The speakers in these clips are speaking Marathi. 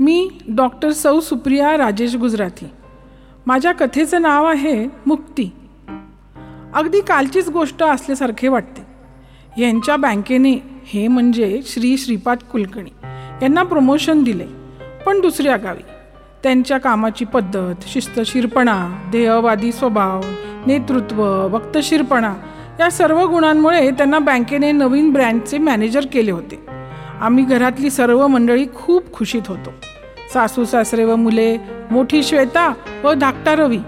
मी डॉक्टर सौ सुप्रिया राजेश गुजराती. माझ्या कथेचं नाव आहे मुक्ती. अगदी कालचीच गोष्ट असल्यासारखे वाटते. यांच्या बँकेने हे म्हणजे श्री श्रीपाद कुलकर्णी यांना प्रमोशन दिले पण दुसऱ्या गावी. त्यांच्या कामाची पद्धत शिस्तशीरपणा ध्येयवादी स्वभाव नेतृत्व वक्तशीरपणा या सर्व गुणांमुळे त्यांना बँकेने नवीन ब्रँडचे मॅनेजर केले होते. आम्ही घरातली सर्व मंडळी खूप खुशीत होतो. सासू सासरे व मुले मोठी श्वेता व धाकटा रवी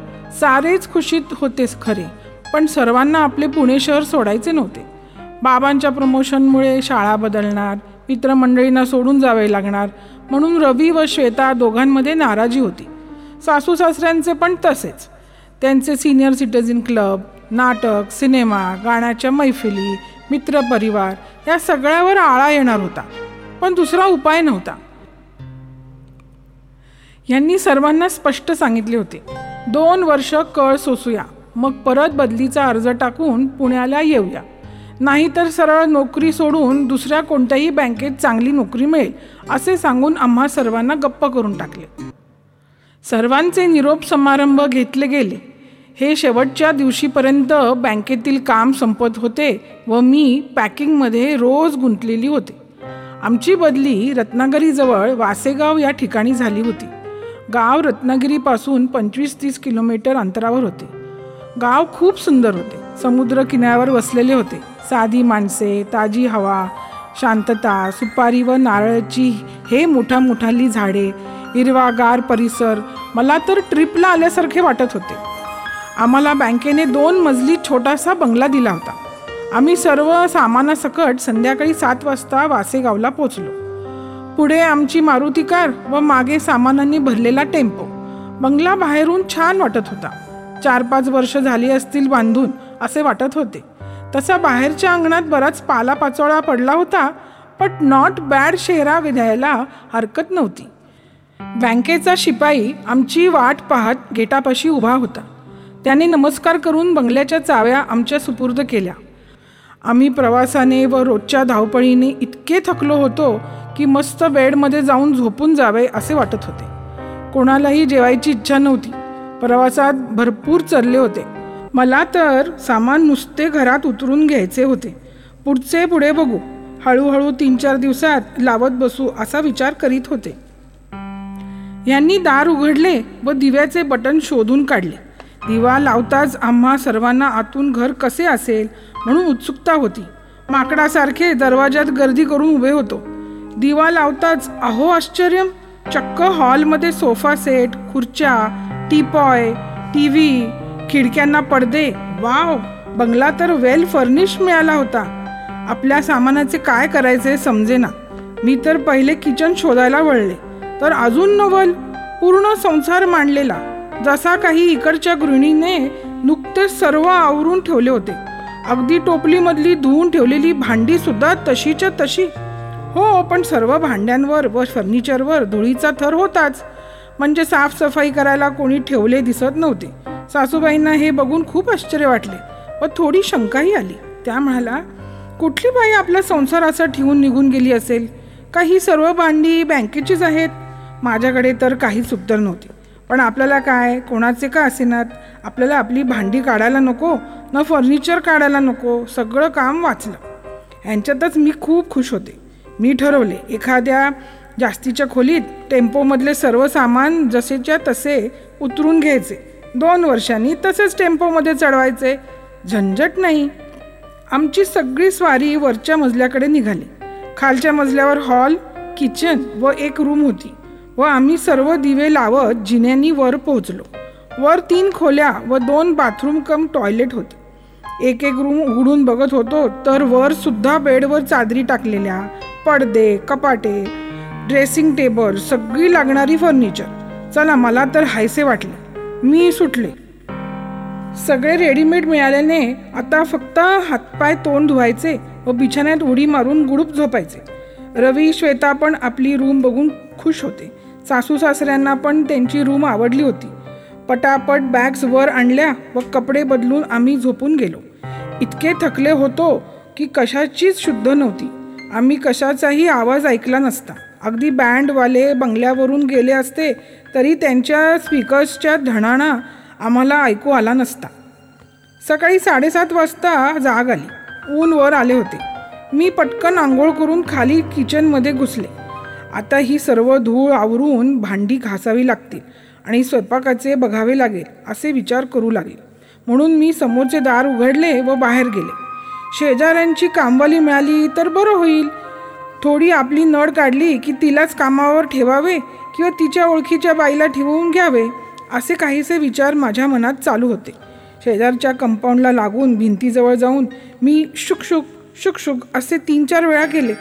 सारेच खुशीत होतेच खरे. पण सर्वांना आपले पुणे शहर सोडायचे नव्हते. बाबांच्या प्रमोशनमुळे शाळा बदलणार मित्रमंडळींना सोडून जावे लागणार म्हणून रवी व श्वेता दोघांमध्ये नाराजी होती. सासू सासऱ्यांचे पण तसेच. त्यांचे सिनियर सिटीजन क्लब नाटक सिनेमा गाण्याच्या मैफिली मित्रपरिवार या सगळ्यावर आळा येणार होता. पण दुसरा उपाय नव्हता. यांनी सर्वांना स्पष्ट सांगितले होते. दोन वर्ष कळ सोसूया. मग परत बदलीचा अर्ज टाकून पुण्याला येऊया. नाहीतर सरळ नोकरी सोडून दुसऱ्या कोणत्याही बँकेत चांगली नोकरी मिळेल असे सांगून आम्हा सर्वांना गप्प करून टाकले. सर्वांचे निरोप समारंभ घेतले गेले. हे शेवटच्या दिवशीपर्यंत बँकेतील काम संपत होते व मी पॅकिंगमध्ये रोज गुंतलेली होते. आमची बदली रत्नागिरीजवळ वासेगाव या ठिकाणी झाली होती. गाव रत्नागिरीपासून पंचवीस तीस किलोमीटर अंतरावर होते. गाव खूप सुंदर होते. समुद्र किनाऱ्यावर वसलेले होते. साधी माणसे ताजी हवा शांतता सुपारी व नारळाची हे मोठा मोठाली झाडे हिरवागार परिसर मला तर ट्रिपला आल्यासारखे वाटत होते. आम्हाला बँकेने दोन मजली छोटासा बंगला दिला होता. आम्ही सर्व सामानासकट संध्याकाळी सात वाजता वासेगावला पोचलो पुढे आमची मारुती कार व मागे सामानांनी भरलेला टेम्पो. बंगला बाहेरून छान वाटत होता. चार पाच वर्ष झाली असतील बांधून असे वाटत होते. तसा बाहेरच्या अंगणात बराच पालापाचोळा पडला होता पण नॉट बॅड शेरा विधायला हरकत नव्हती. बँकेचा शिपाई आमची वाट पाहत गेटापाशी उभा होता. त्याने नमस्कार करून बंगल्याच्या चाव्या आमच्या सुपूर्द केल्या. आम्ही प्रवासाने व रोजच्या धावपळीने इतके थकलो होतो की मस्त बेडमध्ये जाऊन झोपून जावे असे वाटत होते. कोणालाही जेवायची इच्छा नव्हती. प्रवासात भरपूर चरले होते. मला तर सामान नुसते घरात उतरून घ्यायचे होते. पुढचे पुढे बघू. हळूहळू तीन चार दिवसात लावत बसू असा विचार करीत होते. यांनी दार उघडले व दिव्याचे बटन शोधून काढले. दिवा लावताच आम्हा सर्वांना आतून घर कसे असेल म्हणून उत्सुकता होती. माकडासारखे दरवाजात गर्दी करून उभे होतो. दिवा लावताच अहो आश्चर्य! चक्क हॉलमध्ये सोफा सेट खुर्च्या टीपॉय टी व्ही खिडक्यांना पडदे. वाव! बंगला तर वेल फर्निश मिळाला होता. आपल्या सामानाचे काय करायचे समजेना मी तर पहिले किचन शोधायला वळले. तर अजून नवल पूर्ण संसार मांडलेला. जसा काही इकडच्या गृहिणीने नुकतेच सर्व आवरून ठेवले होते. अगदी टोपलीमधली धुवून ठेवलेली भांडी सुद्धा तशीच्या तशी. हो पण सर्व भांड्यांवर व फर्निचरवर धुळीचा थर होताच. म्हणजे साफसफाई करायला कोणी ठेवले दिसत नव्हते. सासूबाईंना हे बघून खूप आश्चर्य वाटले व थोडी शंकाही आली. त्या म्हणाला कुठली बाई आपला संसार असा ठेवून निघून गेली असेल? का ही सर्व भांडी बँकेचीच आहेत? माझ्याकडे तर काहीच उत्तर नव्हती. पण आपल्याला काय? कोणाचे का असेनात? आपल्याला आपली भांडी काढायला नको न फर्निचर काढायला नको सगळं काम वाचलं. ह्यांच्यातच मी खूप खुश होते. मी ठरवले एखाद्या जास्तीच्या खोलीत टेम्पोमधले सर्व सामान जसेच्या तसे उतरून घ्यायचे. दोन वर्षांनी तसेच टेम्पोमध्ये चढवायचे. झंझट नाही. आमची सगळी स्वारी वरच्या मजल्याकडे निघाली. खालच्या मजल्यावर हॉल किचन व एक रूम होती व आम्ही सर्व दिवे लावत जिन्यांनी वर पोहोचलो. वर तीन खोल्या व दोन बाथरूम कम टॉयलेट होते. एक एक रूम उघडून बघत होतो तर वर सुद्धा बेडवर चादरी टाकलेल्या पडदे कपाटे ड्रेसिंग टेबल सगळी लागणारी फर्निचर चला मला तर हायसे वाटले. मी सुटले. सगळे रेडीमेड मिळाल्याने आता फक्त हातपाय तोंड धुवायचे व बिछाण्यात उडी मारून गुडूप झोपायचे. रवी श्वेता पण आपली रूम बघून खुश होते. सासू सासऱ्यांना पण त्यांची रूम आवडली होती. पटापट बॅग्स वर आणल्या व कपडे बदलून आम्ही झोपून गेलो. इतके थकले होतो की कशाचीच शुद्ध नव्हती. आम्ही कशाचाही आवाज ऐकला नसता. अगदी बँडवाले बंगल्यावरून गेले असते तरी त्यांच्या स्पीकर्सच्या धणाणा आम्हाला ऐकू आला नसता. सकाळी साडेसात वाजता जाग आली. ऊन वर आले होते. मी पटकन आंघोळ करून खाली किचनमध्ये घुसले. आता ही सर्व धूळ आवरून भांडी घासावी लागतील आणि स्वयंपाकाचे बघावे लागेल असे विचार करू लागले. म्हणून मी समोरचे दार उघडले व बाहेर गेले. शेजाऱ्यांची कामवाली मिळाली तर बरं होईल. थोडी आपली नळ काढली की तिलाच कामावर ठेवावे किंवा तिच्या ओळखीच्या बाईला ठेवून घ्यावे असे काहीसे विचार माझ्या मनात चालू होते. शेजारच्या कंपाऊंडला लागून भिंतीजवळ जाऊन मी शुकशुक शुकशुक असे तीन चार वेळा केले.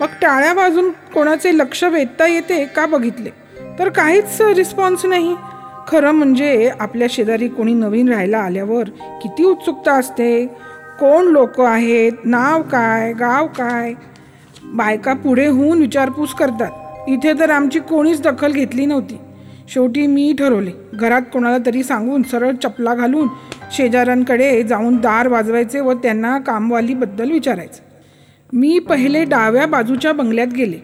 मग टाळ्या बाजून कोणाचे लक्ष वेधता येते का बघितले? तर काहीच रिस्पॉन्स नाही. खरं म्हणजे आपल्या शेजारी कोणी नवीन राहायला आल्यावर किती उत्सुकता असते. कोण लोक आहेत नाव काय गाव काय? बायका पुढे होऊन विचारपूस करतात. इथे तर आमची कोणीच दखल घेतली नव्हती. शेवटी मी ठरवले घरात कोणाला तरी सांगून सरळ चपला घालून शेजाऱ्यांकडे जाऊन दार वाजवायचे व त्यांना कामवालीबद्दल विचारायचं. मी पहिले डाव्या बाजूच्या बंगल्यात गेले.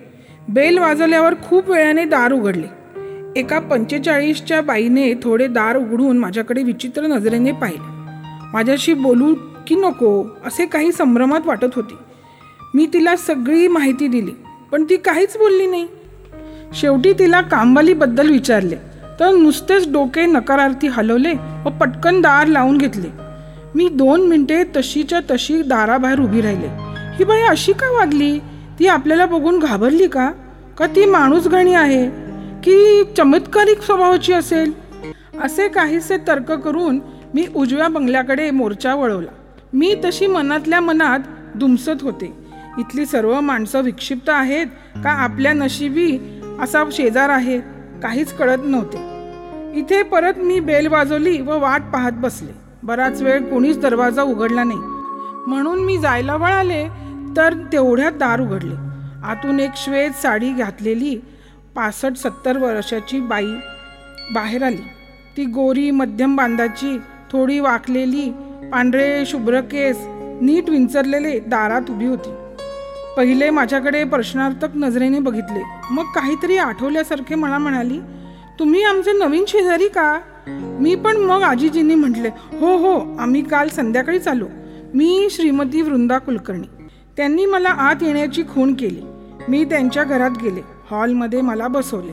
बेल वाजवल्यावर खूप वेळाने दार उघडले. एका पंचेचाळीसच्या बाईने थोडे दार उघडून माझ्याकडे विचित्र नजरेने पाहिले. माझ्याशी बोलू की नको असे काही संभ्रमात वाटत होती. मी तिला सगळी माहिती दिली पण ती काहीच बोलली नाही. शेवटी तिला कामवालीबद्दल विचारले तर नुसतेच डोके नकारार्थी हलवले व पटकन दार लावून घेतले. मी दोन मिनिटे तशीच्या तशी दाराबाहेर उभी राहिले. ही बाई अशी का वागली? ती आपल्याला बघून घाबरली का? का ती माणूस घाणी आहे? की चमत्कारिक स्वभावाची असेल. असे काहीसे तर्क करून मी उजव्या बंगल्याकडे मोर्चा वळवला. मी तशी मनातल्या मनात दुमसत होते. इथली सर्व माणसं विक्षिप्त आहेत का आपल्या नशिबी असा शेजार आहे काहीच कळत नव्हते. इथे परत मी बेल वाजवली व वाट पाहत बसले. बराच वेळ कोणीच दरवाजा उघडला नाही. म्हणून मी जायला वळाले तर तेवढ्यात दार उघडले. आतून एक श्वेत साडी घातलेली पासष्ट सत्तर वर्षाची बाई बाहेर आली. ती गोरी मध्यम बांधाची थोडी वाकलेली पांढरे शुभ्र केस नीट विंचरलेले दारात उभी होती. पहिले माझ्याकडे प्रश्नार्थक नजरेने बघितले. मग काहीतरी आठवल्यासारखे मला म्हणाली तुम्ही आमचे नवीन शेजारी का? मी पण मग आजीजींनी म्हटले हो हो आम्ही काल संध्याकाळीच आलो मी श्रीमती वृंदा कुलकर्णी. त्यांनी मला आत येण्याची खूण केली. मी त्यांच्या घरात गेले. हॉलमध्ये मला बसवले.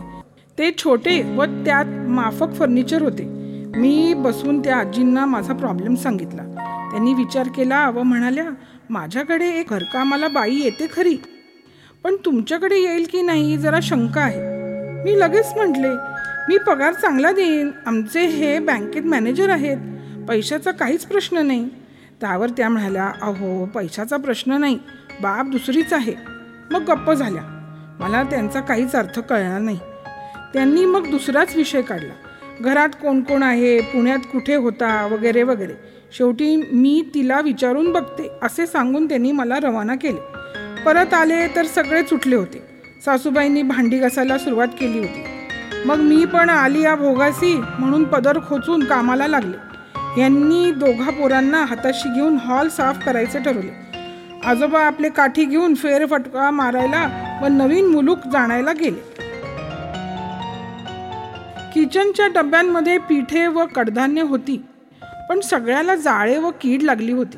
ते छोटे व त्यात माफक फर्निचर होते. मी बसून त्या आजींना माझा प्रॉब्लेम सांगितला. त्यांनी विचार केला व म्हणाल्या माझ्याकडे एक घरकामाला बाई येते खरी. पण तुमच्याकडे येईल की नाही जरा शंका आहे. मी लगेच म्हटले मी पगार चांगला देईन. आमचे हे बँकेत मॅनेजर आहेत. पैशाचा काहीच प्रश्न नाही. त्यावर त्या म्हणाल्या अहो पैशाचा प्रश्न नाही. बाप दुसरीच आहे. मग गप्प झाल्या. मला त्यांचा काहीच अर्थ कळणार नाही. त्यांनी मग दुसराच विषय काढला. घरात कोण कोण आहे पुण्यात कुठे होता वगैरे वगैरे. शेवटी मी तिला विचारून बघते असे सांगून त्यांनी मला रवाना केले. परत आले तर सगळे सुटले होते. सासूबाईंनी भांडी घासायला सुरुवात केली होती. मग मी पण आली या भोगासी म्हणून पदर खोचून कामाला लागले. यांनी दोघा पोरांना हाताशी घेऊन हॉल साफ करायचे ठरवले. आजोबा आपले काठी घेऊन फेरफटका मारायला व नवीन मुलूक जाणायला गेले. किचनच्या डब्यांमध्ये पिठे व कडधान्य होती पण सगळ्याला जाळे व कीड लागली होती.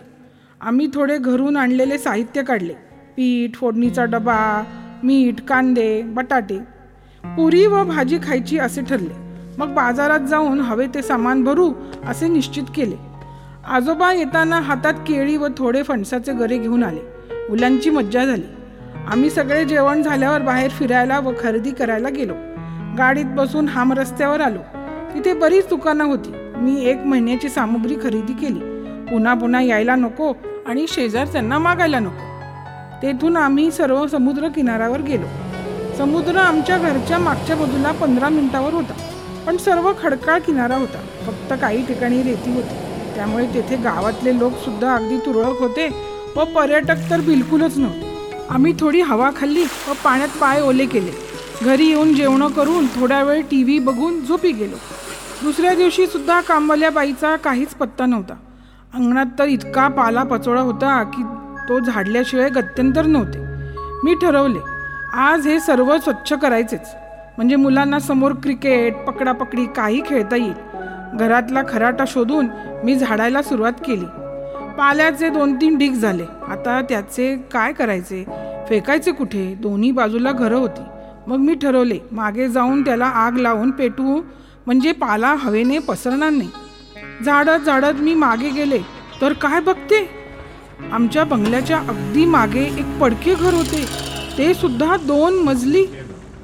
आम्ही थोडे घरून आणलेले साहित्य काढले. पीठ फोडणीचा डबा मीठ कांदे बटाटे. पुरी व भाजी खायची असे ठरले. मग बाजारात जाऊन हवे ते सामान भरू असे निश्चित केले. आजोबा येताना हातात केळी व थोडे फणसाचे गरे घेऊन आले. मुलांची मज्जा झाली. आम्ही सगळे जेवण झाल्यावर बाहेर फिरायला व खरेदी करायला गेलो. गाडीत बसून हाम रस्त्यावर आलो. तिथे बरीच दुकानं होती. मी एक महिन्याची सामुग्री खरेदी केली. पुन्हा पुन्हा यायला नको आणि शेजारच्यांना मागायला नको. तेथून आम्ही सर्व समुद्र किनाऱ्यावर गेलो. समुद्र आमच्या घरच्या मागच्या बाजूला पंधरा मिनिटावर होता. पण सर्व खडकाळ किनारा होता. फक्त काही ठिकाणी रेती होती. त्यामुळे तेथे गावातले लोक सुद्धा अगदी तुरळक होते व पर्यटक तर बिलकुलच नव्हते. आम्ही थोडी हवा खाल्ली व पाण्यात पाय ओले केले. घरी येऊन जेवणं करून थोडा वेळ टी व्ही बघून झोपी गेलो. दुसऱ्या दिवशी सुद्धा कामवाल्या बाईचा काहीच पत्ता नव्हता. अंगणात तर इतका पाला पचोळा होता की तो झाडल्याशिवाय गत्यंतर नव्हते. मी ठरवले आज हे सर्व स्वच्छ करायचेच. म्हणजे मुलांना समोर क्रिकेट पकडापकडी काही खेळता येईल. घरातला खराटा शोधून मी झाडायला सुरुवात केली. पाल्याचे दोन तीन ढीक झाले. आता त्याचे काय करायचे? फेकायचे कुठे? दोन्ही बाजूला घरं होती. मग मी ठरवले मागे जाऊन त्याला आग लावून पेटवू म्हणजे पाला हवेने पसरणार नाही. झाडत झाडत मी मागे गेले. तर काय बघते? आमच्या बंगल्याच्या अगदी मागे एक पडके घर होते. ते सुद्धा दोन मजली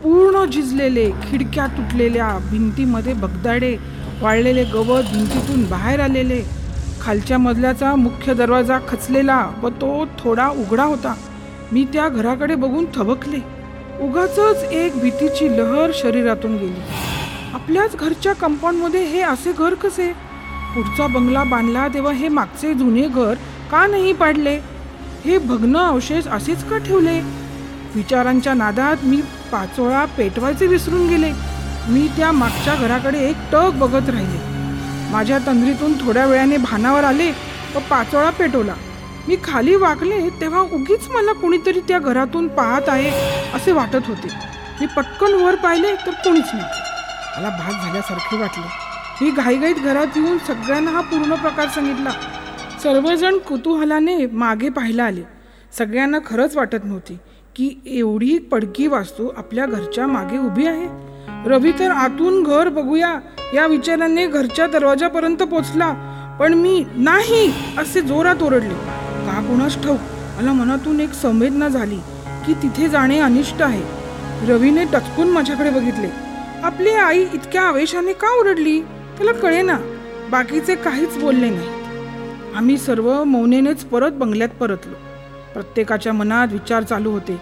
पूर्ण झिजलेले खिडक्या तुटलेल्या भिंतीमध्ये बगदाडे वाळलेले गवत भिंतीतून बाहेर आलेले. खालच्या मजल्याचा मुख्य दरवाजा खचलेला व तो थोडा उघडा होता. मी त्या घराकडे बघून थबकले. उगाच एक भीतीची लहर शरीरातून गेली. आपल्याच घरच्या कंपाऊंडमध्ये हे असे घर कसे? पुढचा बंगला बांधला तेव्हा हे मागचे जुने घर का नाही पाडले? हे भग्न अवशेष असेच का ठेवले? विचारांच्या नादात मी पाचोळा पेटवायचे विसरून गेले. मी त्या मागच्या घराकडे एक टक बघत राहिले. माझ्या तंद्रीतून थोड्या वेळाने भानावर आले व पाचोळा पेटवला. मी खाली वाकले तेव्हा उगीच मला कोणीतरी त्या घरातून पाहत आहे असे वाटत होते. मी पटकन वर पाहिले तर कोणीच नाही मला भाग झाल्यासारखे वाटले. मी घाईघाईत घरात येऊन सगळ्यांना हा पूर्ण प्रकार सांगितला. सर्वजण कुतूहलाने मागे पाहायला आले. सगळ्यांना खरंच वाटत नव्हती की एवढी पडकी वास्तू आपल्या घरच्या मागे उभी आहे. रवी तर आतून घर बघूया. या विचाराने घरच्या दरवाजापर्यंत पोचला. पण मी नाही असे जोरात ओरडले. का कोणास ठाऊक मला मनातून एक संवेदना झाली की तिथे जाणे अनिष्ट आहे. रवीने टचकून माझ्याकडे बघितले. आपली आई इतक्या आवेशाने का ओरडली? त्याला कळे ना बाकीचे काहीच बोलले नाही आम्ही सर्व मौनेनेच परत बंगल्यात परतलो. प्रत्येकाच्या मनात विचार चालू होते.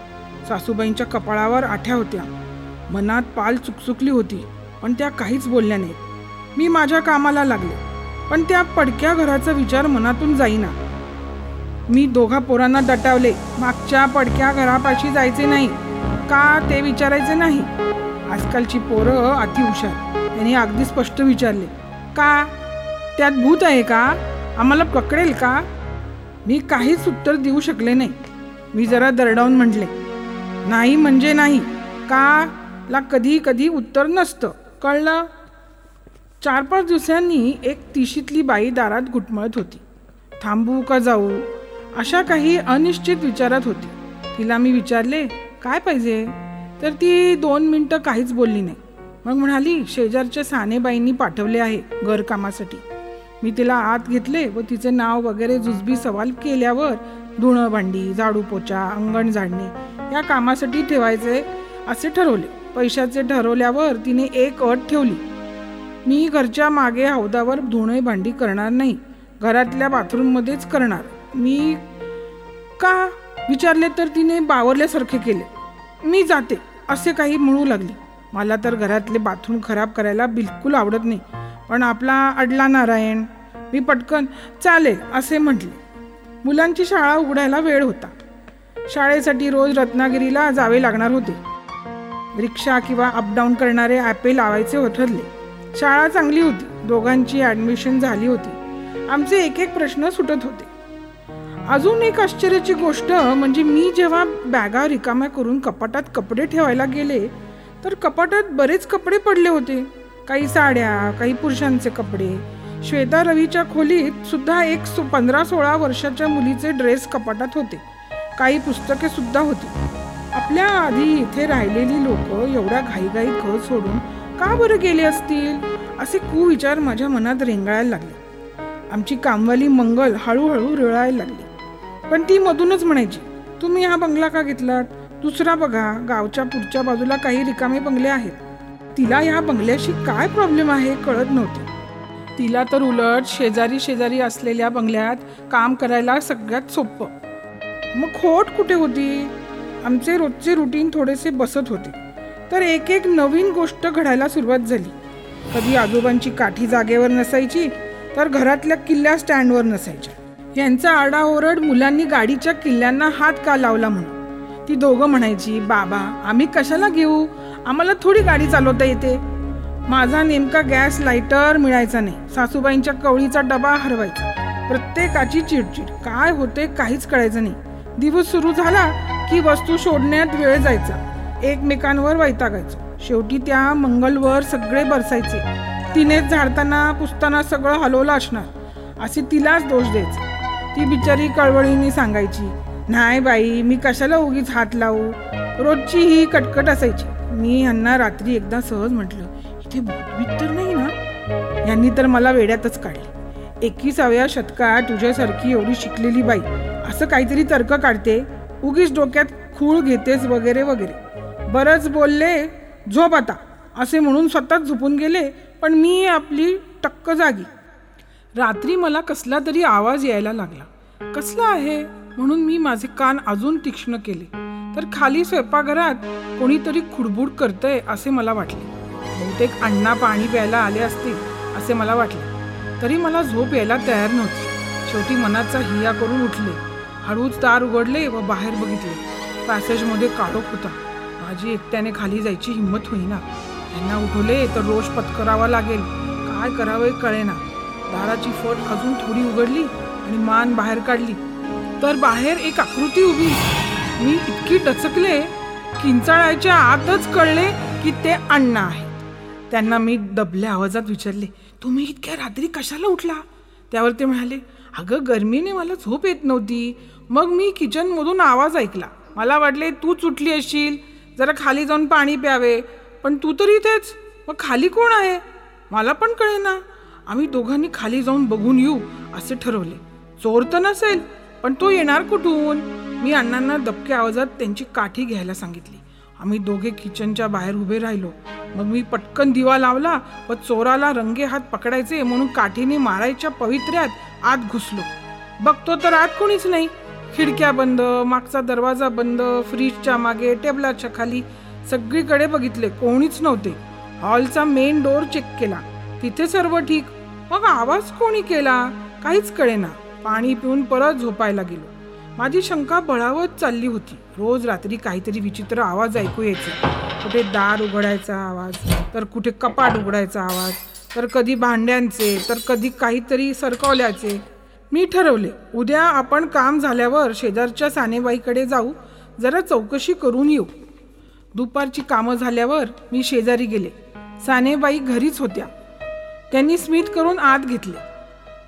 सासूबाईंच्या कपाळावर आठ्या होत्या. मनात पाल चुकचुकली होती पण त्या काहीच बोलल्या नाहीत. मी माझ्या कामाला लागले पण त्या पडक्या घराचा विचार मनातून जाईना. मी दोघा पोरांना दटावले मागच्या पडक्या घरापाशी जायचे नाही. का ते विचारायचे नाही? आजकालची पोरं अति हुशार त्यांनी अगदी स्पष्ट विचारले. का? त्यात भूत आहे का? आम्हाला पकडेल का? मी काहीच उत्तर देऊ शकले नाही. मी जरा दरडावून म्हटले नाही म्हणजे नाही. का? ला कधी कधी उत्तर नसतं. कळलं? चार पाच दिवसांनी एक तिशीतली बाई दारात घुटमळत होती. थांबू का जाऊ? अशा काही अनिश्चित विचारात होती. तिला मी विचारले काय पाहिजे? तर ती दोन मिनटं काहीच बोलली नाही. मग म्हणाली शेजारच्या सानेबाईंनी पाठवले आहे घरकामासाठी. मी तिला आत घेतले व तिचे नाव वगैरे जुजबी सवाल केल्यावर धुणं भांडी झाडू पोचा अंगण झाडणे या कामासाठी ठेवायचे असे ठरवले. पैशाचे ठरवल्यावर तिने एक अट ठेवली. मी घरच्या मागे हौदावर धुणे भांडी करणार नाही. घरातल्या बाथरूममध्येच करणार. मी का? विचारले तर तिने बावरल्यासारखे केले. मी जाते असे काही म्हणू लागले. मला तर घरातले बाथरूम खराब करायला बिलकुल आवडत नाही पण आपला अडला नारायण. मी पटकन चालेल असे म्हटले. मुलांची शाळा उघडायला वेळ होता. शाळेसाठी रोज रत्नागिरीला जावे लागणार होते. रिक्षा किंवा अपडाऊन करणारे ॲपे लावायचे ठरले शाळा चांगली होती. दोघांची ॲडमिशन झाली होती. आमचे एक एक प्रश्न सुटत होते. अजून एक आश्चर्याची गोष्ट म्हणजे मी जेव्हा बॅगा रिकाम्या करून कपाटात कपडे ठेवायला गेले तर कपाटात बरेच कपडे पडले होते. काही साड्या काही पुरुषांचे कपडे. श्वेता रवीच्या खोलीत सुद्धा एक सो पंधरा सोळा वर्षाच्या मुलीचे ड्रेस कपाटात होते. काही पुस्तके सुद्धा होती. आपल्या आधी इथे राहिलेली लोक एवढ्या घाईघाई घर सोडून का बरं गेले असतील? असे कुविचार माझ्या मनात रेंगाळायला लागले. आमची कामवाली मंगल हळूहळू रिळायला लागली. पण ती मधूनच म्हणायची तुम्ही हा बंगला का घेतलात? दुसरा बघा गावच्या पुढच्या बाजूला काही रिकामे बंगले आहेत. तिला या बंगल्याशी काय प्रॉब्लेम आहे कळत नव्हते. तिला तर उलट शेजारी शेजारी असलेल्या बंगल्यात काम करायला सगळ्यात सोपं. मग खोट कुठे होती? आमचे रोजचे रुटीन थोडेसे बसत होते. तर एक एक नवीन गोष्ट घडायला सुरुवात झाली. कधी आजोबांची काठी जागेवर नसायची तर घरातल्या किल्ल्या स्टँडवर नसायच्या. यांचा आडाओरड मुलांनी गाडीच्या किल्ल्यांना हात का लावला म्हणून. ती दोघं म्हणायची बाबा आम्ही कशाला घेऊ? आम्हाला थोडी गाडी चालवता येते. माझा नेमका गॅस लायटर मिळायचा नाही. सासूबाईंच्या कवळीचा डबा हरवायचा. प्रत्येकाची चिडचिड. काय होते काहीच कळायचं नाही. दिवस सुरू झाला की वस्तू शोधण्यात वेळ जायचा. एकमेकांवर वैतागायचो. शेवटी त्या मंगलवर सगळे बरसायचे. तिनेच झाडताना पुसताना सगळं हलवलं असणार. असे तिलाच दोष द्यायचे. ती बिचारी कळवळीने सांगायची नाही बाई मी कशाला उगीच हात लावू? रोजची ही कटकट असायची. मी यांना रात्री एकदा सहज म्हटलं इथे भूतभीत तर नाही ना? यांनी तर मला वेड्यातच काढले. एकविसाव्या शतकात तुझ्यासारखी एवढी शिकलेली बाई असं काहीतरी तर्क काढते? उगीच डोक्यात खूळ घेतेस वगैरे वगैरे. बरंच बोलले झोप आता. असे म्हणून स्वतःच झोपून गेले पण मी आपली टक्क जागी. रात्री मला कसला तरी आवाज यायला लागला. कसला आहे? म्हणून मी माझे कान अजून तीक्ष्ण केले. तर खाली स्वयंपाकघरात कोणीतरी खुडबुड करतंय असे मला वाटले. बहुतेक अण्णा पाणी प्यायला आले असतील असे मला वाटले. तरी मला झोप यायला तयार नव्हती. शेवटी मनाचा हिया करून उठले. हळूच दार उघडले व बाहेर बघितले. पॅसेजमध्ये काळोख होता. माझी एकट्याने खाली जायची हिंमत होईना. त्यांना उठवले तर रोष पत्करावा लागेल. काय करावे कळेना. दाराची फट अजून थोडी उघडली आणि मान बाहेर काढली. तर बाहेर एक आकृती उभी. मी इतकी डचकले किंचाळायच्या आतच कळले की ते अण्णा आहेत. त्यांना मी दबल्या आवाजात विचारले तुम्ही इतक्या रात्री कशाला उठला? त्यावर ते म्हणाले अगं गरमीने मला झोप येत नव्हती. मग मी किचनमधून आवाज ऐकला. मला वाटले तू उठली असशील जरा खाली जाऊन पाणी प्यावे. पण तू तर इथेच मग खाली कोण आहे? मला पण कळेना. आम्ही दोघांनी खाली जाऊन बघून येऊ असे ठरवले. चोर तर नसेल पण तो येणार कुठून? मी अण्णांना दबक्या आवाजात त्यांची काठी घ्यायला सांगितली. आम्ही दोघे किचनच्या बाहेर उभे राहिलो. मग मी पटकन दिवा लावला व चोराला रंगे हात पकडायचे म्हणून काठीने मारायच्या पवित्र्यात आत घुसलो. बघतो तर आत कोणीच नाही. खिडक्या बंद मागचा दरवाजा बंद फ्रीजच्या मागे टेबलाच्या खाली. सगळीकडे बघितले कोणीच नव्हते. हॉलचा मेन डोर चेक केला. तिथे सर्व ठीक. मग आवाज कोणी केला? काहीच कळेना. पाणी पिऊन परत झोपायला गेलो. माझी शंका बळावत चालली होती. रोज रात्री काहीतरी विचित्र आवाज ऐकू यायचे. कुठे दार उघडायचा आवाज तर कुठे कपाट उघडायचा आवाज तर कधी भांड्यांचे तर कधी काहीतरी सरकवल्याचे. मी ठरवले उद्या आपण काम झाल्यावर शेजारच्या सानेबाईकडे जाऊ जरा चौकशी करून येऊ. दुपारची कामं झाल्यावर मी शेजारी गेले. सानेबाई घरीच होत्या. त्यांनी स्मित करून आत घेतले.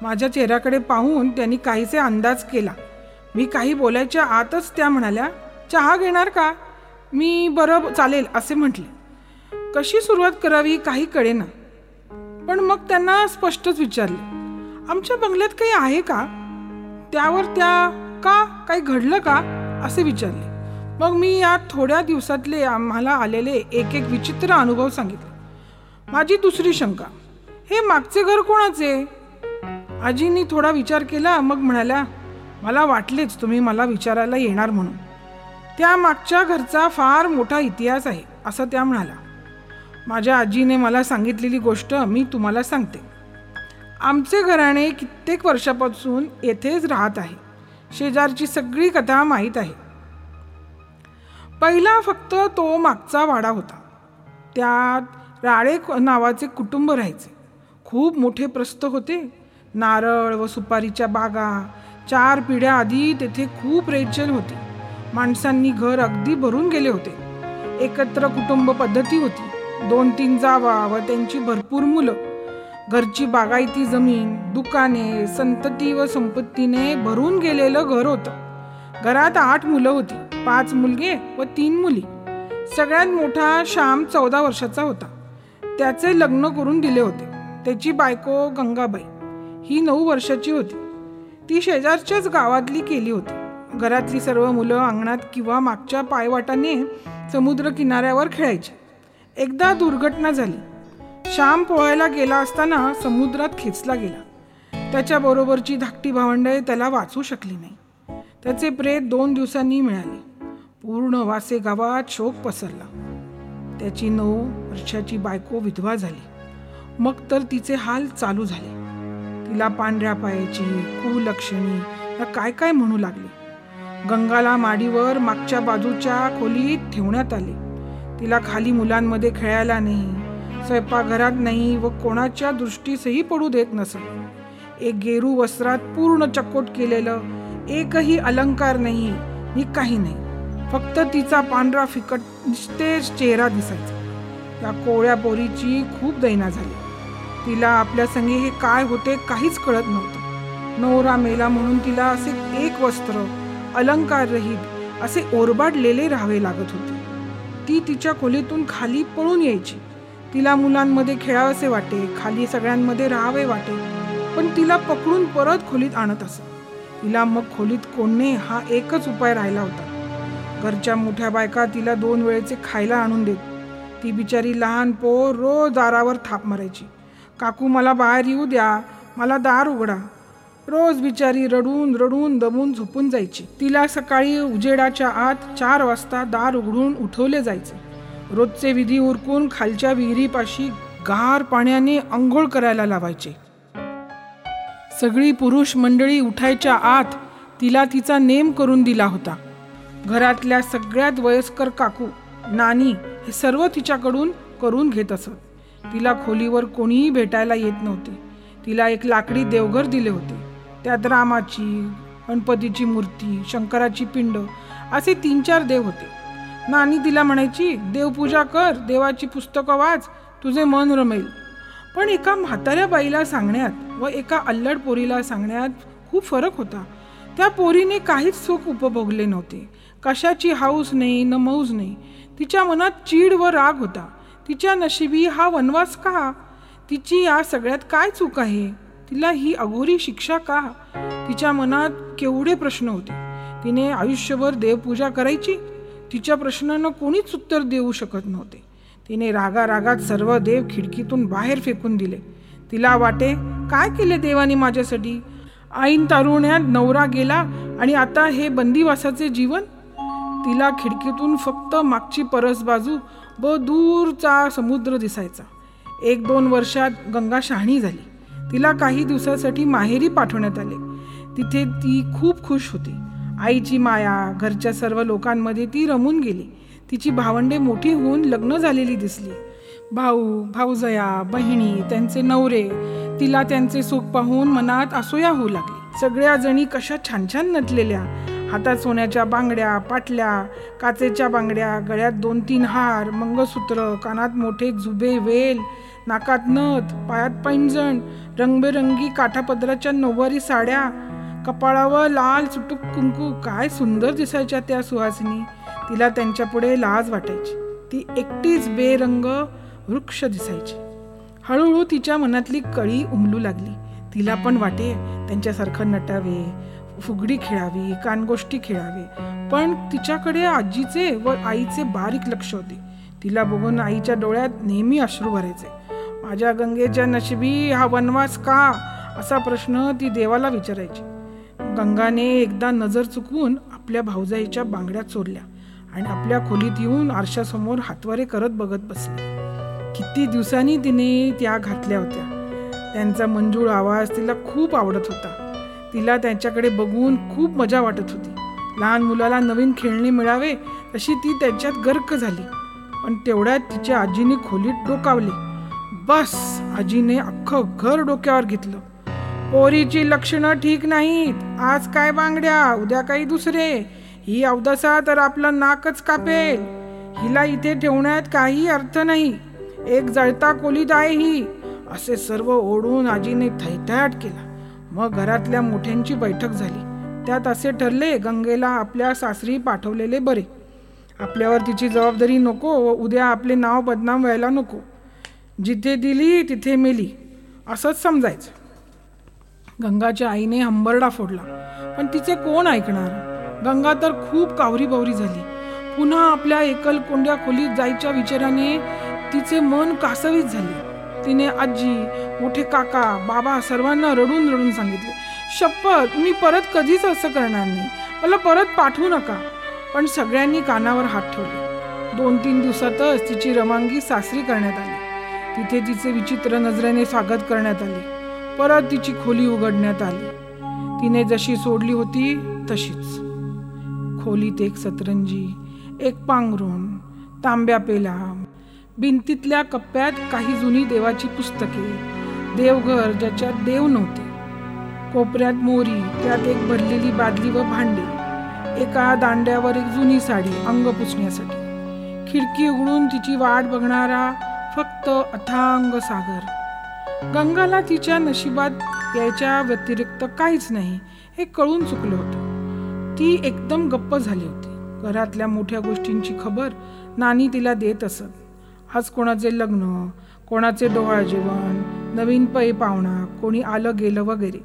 माझ्या चेहऱ्याकडे पाहून त्यांनी काहीसे अंदाज केला. मी काही बोलायच्या आतच त्या म्हणाल्या चहा घेणार का? मी बरं चालेल असे म्हटले. कशी सुरुवात करावी काही कळेना. पण मग त्यांना स्पष्टच विचारले. आमच्या बंगल्यात काही आहे का? त्यावर त्या का? काही घडलं का? असे विचारले. मग मी या थोड्या दिवसातले आम्हाला आलेले एक एक विचित्र अनुभव सांगितले. माझी दुसरी शंका हे मागचे घर कोणाचे? आजींनी थोडा विचार केला मग म्हणाल्या मला वाटलेच तुम्ही मला विचारायला येणार म्हणून. त्या मागच्या घरचा फार मोठा इतिहास आहे असं त्या म्हणाला माझ्या आजीने मला सांगितलेली गोष्ट मी तुम्हाला सांगते. आमचे घराणे कित्येक वर्षापासून येथेच राहत आहे. शेजारची सगळी कथा माहीत आहे. पहिला फक्त तो मागचा वाडा होता. त्यात राळे नावाचे कुटुंब राहायचे. खूप मोठे प्रस्थ होते. नारळ व सुपारीच्या बागा चार पिढ्या आधी तेथे खूप रेचल होती. माणसांनी घर अगदी भरून गेले होते. एकत्र कुटुंब पद्धती होती. दोन तीन जावा व त्यांची भरपूर मुलं. घरची बागायती जमीन दुकाने संतती व संपत्तीने भरून गेलेलं घर होतं. घरात आठ मुलं होती पाच मुलगे व तीन मुली. सगळ्यात मोठा श्याम चौदा वर्षाचा होता. त्याचे लग्न करून दिले होते. त्याची बायको गंगाबाई. ही नऊ वर्षाची होती. ती शेजारच्याच गावातली केली होती. घरातली सर्व मुलं अंगणात किंवा मागच्या पायवाटाने समुद्र किनाऱ्यावर खेळायची. एकदा दुर्घटना झाली. श्याम पोहायला गेला असताना समुद्रात खेचला गेला. त्याच्याबरोबरची धाकटी भावंडे त्याला वाचू शकली नाही. त्याचे प्रेत दोन दिवसांनी मिळाले. पूर्ण वासे गावात शोक पसरला. त्याची नऊ वर्षाची बायको विधवा झाली. मग तर तिचे हाल चालू झाले. तिला पांढऱ्या पायाची कुलक्षणी काय काय म्हणू लागले. गंगाला माडीवर मागच्या बाजूच्या खोलीत ठेवण्यात आले. तिला खाली मुलांमध्ये खेळायला नाही स्वयंपाकघरात नाही व कोणाच्या दृष्टीसही पडू देत नसत. एक गेरू वस्त्रात पूर्ण चकोट केलेलं एकही अलंकार नाही मी काही नाही. फक्त तिचा पांढरा फिकट निस्तेज चेहरा दिसायचा. या कोळ्या पोरीची खूप दैना झाली. तिला आपल्या संगी हे काय होते काहीच कळत नव्हतं. नवरा मेला म्हणून तिला असे एक वस्त्र अलंकार रहित असे ओरबाडलेले राहावे लागत होते. ती तिच्या खोलीतून खाली पळून यायची. तिला मुलांमध्ये खेळावेसे वाटे खाली सगळ्यांमध्ये राहावे वाटे. पण तिला पकडून परत खोलीत आणत असत. तिला मग खोलीत कोणणे हा एकच उपाय राहिला होता. घरच्या मोठ्या बायका तिला दोन वेळेचे खायला आणून देत. ती बिचारी लहान पोर रोज दारावर थाप मारायची. काकू मला बाहेर येऊ द्या. मला दार उघडा. रोज बिचारी रडून रडून दमून झोपून जायची. तिला सकाळी उजेडाच्या आत चार वाजता दार उघडून उठवले जायचे. रोजचे विधी उरकून खालच्या विहिरीपाशी गार पाण्याने अंघोळ करायला लावायचे. सगळी पुरुष मंडळी उठायच्या आत तिला तिचा नेम करून दिला होता. घरातल्या सगळ्यात वयस्कर काकू नानी हे सर्व तिच्याकडून करून घेत असत. तिला खोलीवर कोणीही भेटायला येत नव्हते. तिला एक लाकडी देवघर दिले होते. त्यात रामाची गणपतीची मूर्ती शंकराची पिंड असे तीन चार देव होते. नानी तिला म्हणायची देवपूजा कर देवाची पुस्तकं वाच तुझे मन रमेल. पण एका म्हाताऱ्या बाईला सांगण्यात व एका अल्लड पोरीला सांगण्यात खूप फरक होता. त्या पोरीने काहीच सुख उपभोगले नव्हते. कशाची हाऊस नाही न मौज नाही. तिच्या मनात चीड व राग होता. तिच्या नशिबी हा वनवास का? तिची या सगळ्यात काय चूक आहे? तिला ही अघोरी शिक्षा का? तिच्या मनात केवढे प्रश्न होते. तिने आयुष्यभर देवपूजा करायची तिच्या प्रश्नांना कोणीच उत्तर देऊ शकत नव्हते. तिने रागा रागात सर्व देव खिडकीतून बाहेर फेकून दिले. तिला वाटे काय केले देवाने माझ्यासाठी? आईन तारुण्यात नवरा गेला आणि आता हे बंदिवासाचे जीवन तिला खिडकीतून फक्त मागची परस बाजू व दूरचा समुद्र दिसायचा. एक दोन वर्षात गंगा शहाणी झाली. तिला काही दिवसासाठी माहेरी पाठवण्यात आले. तिथे ती खूप खुश होती. आईची माया घरच्या सर्व लोकांमध्ये ती रमून गेली. तिची भावंडे मोठी होऊन लग्न झालेली दिसली. भाऊ भाऊजया बहिणी त्यांचे नवरे तिला त्यांचे सुख पाहून मनात असोया होऊ लागली. सगळ्या जणी कशा छान छान नटलेल्या. हातात सोन्याच्या बांगड्या पाटल्या काचेच्या बांगड्या गळ्यात दोन तीन हार मंगळसूत्र कानात मोठे जुबे वेल नाकात नथ पायात पैंजण रंगबेरंगी काठापदराच्या नऊवारी साड्या कपाळावर लाल चुटूक कुंकू काय सुंदर दिसायच्या त्या सुहासिनी. तिला त्यांच्यापुढे लाज वाटायची. ती एकटीच बेरंग वृक्ष दिसायची. हळूहळू तिच्या मनातली कळी उमलू लागली. तिला पण वाटे त्यांच्यासारखं नटावे फुगडी खेळावी कानगोष्टी खेळावे. पण तिच्याकडे आजीचे व आईचे बारीक लक्ष होते. तिला बघून आईच्या डोळ्यात नेहमी अश्रू भरायचे. माझ्या गंगेच्या नशिबी हा वनवास का? असा प्रश्न ती देवाला विचारायची. गंगाने एकदा नजर चुकवून आपल्या भाऊजाईच्या बांगड्या चोरल्या आणि आपल्या खोलीत येऊन आरशासमोर हातवारे करत बघत बसली. किती दिवसांनी तिने त्या घातल्या होत्या. त्यांचा मंजूळ आवाज तिला खूप आवडत होता. तिला त्यांच्याकडे बघून खूप मजा वाटत होती. लहान मुलाला नवीन खेळणे मिळावे तशी ती त्याच्यात गर्क झाली. पण तेवढ्यात तिच्या आजीने खोलीत डोकावले. बस! आजीने अख्खं घर डोक्यावर घेतलं. पोरीची लक्षणं ठीक नाहीत. आज काय बांगड्या? उद्या काही दुसरे. ही अवदसा तर आपलं नाकच कापेल. हिला इथे ठेवण्यात काही अर्थ नाही. एक जळता कोलीत आहे ही. असे सर्व ओढून आजीने थैथाट केला. मग घरातल्या मोठ्यांची बैठक झाली. त्यात असे ठरले गंगेला आपल्या सासरी पाठवलेले बरे. आपल्यावर तिची जबाबदारी नको व उद्या आपले नाव बदनाम व्हायला नको. जिथे दिली तिथे मेली. असंच समजायचं. गंगाच्या आईने हंबरडा फोडला. पण तिचे कोण ऐकणार? गंगा तर खूप कावरी बावरी झाली. पुन्हा आपल्या एकल कोंड्या खोलीत जायच्या विचाराने तिचे मन कासवीत झाले. तिने आजी मोठे काका बाबा सर्वांना रडून रडून सांगितले शपथ मी परत कधीच असं करणार नाही. मला परत पाठवू नका. पण सगळ्यांनी कानावर हात ठेवले. दोन तीन दिवसातच तिची रमांगी सासरी करण्यात आली. तिथे तिचे विचित्र नजरेने स्वागत करण्यात आले. परत तिची खोली उघडण्यात आली. तिने जशी सोडली होती तशीच. खोलीत एक सतरंजी एक पांघरुण तांब्या पेला भिंतीतल्या कप्प्यात काही जुनी देवाची पुस्तके देवघर ज्याच्यात देव नव्हते. कोपऱ्यात मोरी त्यात एक भरलेली बादली व भांडी एका दांड्यावर एक जुनी साडी अंग पुसण्यासाठी. खिडकी उघडून तिची वाट बघणारा फक्त अथांग सागर. गंगाला तिच्या नशिबात यायच्या व्यतिरिक्त काहीच नाही हे कळून चुकलं होतं. ती एकदम गप्प झाली होती. घरातल्या मोठ्या गोष्टींची खबर नानी तिला देत असत. आज कोणाचे लग्न कोणाचे डोहाळ जेवण नवीन पै पाहुणा कोणी आलं गेलं वगैरे.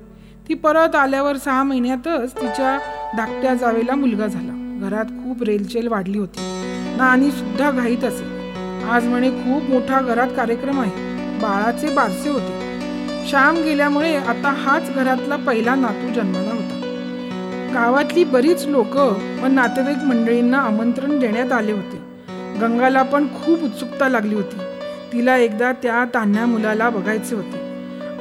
ती परत आल्यावर सहा महिन्यातच तिच्या धाकट्या जावेला मुलगा झाला. घरात खूप रेलचेल वाढली होती. नानी सुद्धा घाईत असे. आज म्हणे खूप मोठा घरात कार्यक्रम आहे. बाळाचे बारसे होते. श्याम गेल्यामुळे आता हाच घरातला पहिला नातू जन्माला होता. गावातली बरीच लोक व नातेवाईक मंडळींना आमंत्रण देण्यात आले होते. गंगाला पण खूप उत्सुकता लागली होती. तिला एकदा त्या तान्ह्या मुलाला बघायचे होते.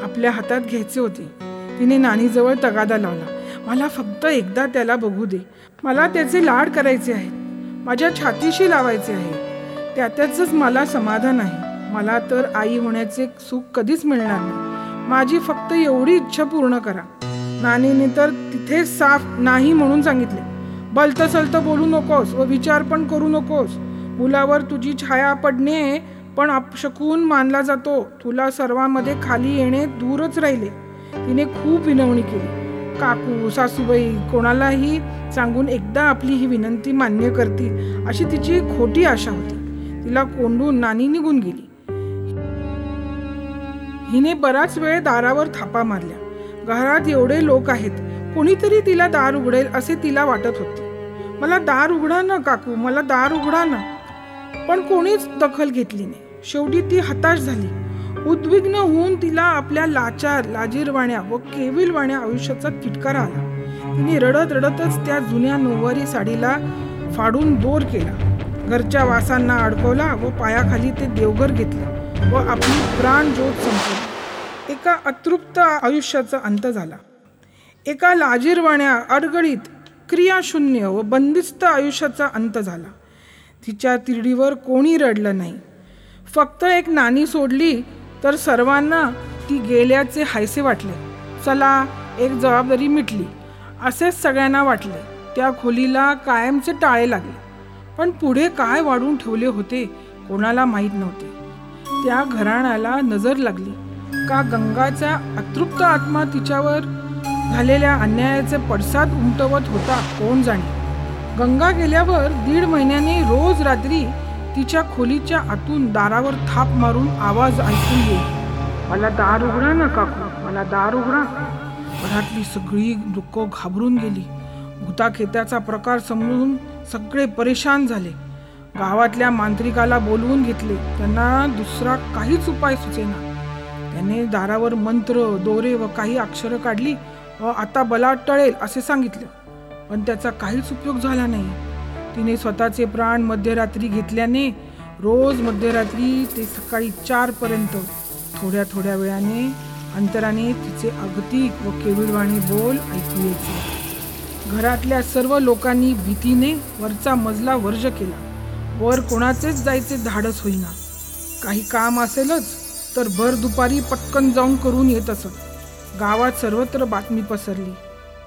आपल्या हातात घ्यायचे होते. तिने नानीजवळ तगादा लावला. मला फक्त एकदा त्याला बघू दे. मला त्याचे लाड करायचे आहेत. माझ्या छातीशी लावायचे आहे. त्यातच मला समाधान आहे. मला तर आई होण्याचे सुख कधीच मिळणार नाही. माझी फक्त एवढी इच्छा पूर्ण करा. नानीने तर तिथे साफ नाही म्हणून सांगितले. बलतं सलत बोलू नकोस व विचार पण करू नकोस. मुलावर तुझी छाया पडणे पण अपशकून मानला जातो. तुला सर्वांमध्ये खाली येणे दूरच राहिले. तिने खूप विनवणी केली. काकू सासूबाई कोणालाही सांगून एकदा आपली ही विनंती मान्य करतील अशी तिची खोटी आशा होती. तिला कोंडून नानी निघून गेली. हिने बराच वेळ दारावर थापा मारल्या. घरात एवढे लोक आहेत कोणीतरी तिला दार उघडेल असे तिला वाटत होते. मला दार उघडा ना काकू मला दार उघडा ना. पण कोणीच दखल घेतली नाही. शेवटी ती हताश झाली. उद्विग्न होऊन तिला आपल्या लाचार लाजीरवाण्या व केविलवाण्या आयुष्याचा किटकार आला. तिने रडत रडतच त्या जुन्या नऊवारी साडीला फाडून दोर केला. घरच्या वासांना अडकवला व पायाखाली ते देवघर घेतलं. व आपली प्राण ज्योत एका अतृप्त आयुष्याचा अंत झाला. एका लाजीरवाण्या अडगळीत क्रियाशून्य व बंदिस्त आयुष्याचा अंत झाला. तिच्या तिरडीवर कोणी रडलं नाही. फक्त एक नाणी सोडली तर सर्वांना ती गेल्याचे हायसे वाटले. चला एक जबाबदारी मिटली. असेच सगळ्यांना वाटले. त्या खोलीला कायमचे टाळे लागले. पण पुढे काय वाढून ठेवले होते कोणाला माहीत नव्हते. त्या घराण्याला नजर लागली. का गंगाचा अतृप्त आत्मा तिच्यावर झालेल्या अन्यायाचे पडसाद उमटवत होता कोण जाणे? गंगा गेल्यावर दीड महिन्याने रोज रात्री तिच्या खोलीच्या आतून दारावर थाप मारून आवाज ऐकून येईल. मला दार उघडा ना काकू मला दार उघडा. घरातली सगळी दुःख घाबरून गेली. भूताखेत्याचा प्रकार समजून सगळे परेशान झाले. गावातल्या मांत्रिकाला बोलवून घेतले. त्यांना दुसरा काहीच उपाय सुचेना. त्याने दारावर मंत्र दोरे व काही अक्षरं काढली व आता बला टळेल असे सांगितले. पण त्याचा काहीच उपयोग झाला नाही. तिने स्वतःचे प्राण मध्यरात्री घेतल्याने रोज मध्यरात्री ते सकाळी चारपर्यंत थोड्या थोड्या वेळाने अंतराने तिचे अगतिक व केविडवाणी बोल ऐकू यायचे. घरातल्या सर्व लोकांनी भीतीने वरचा मजला वर्ज केला. वर कोणाचेच जायचे धाडस होईना. काही काम असेलच तर भर दुपारी पटकन जाऊन करून येत असत. गावात सर्वत्र बातमी पसरली.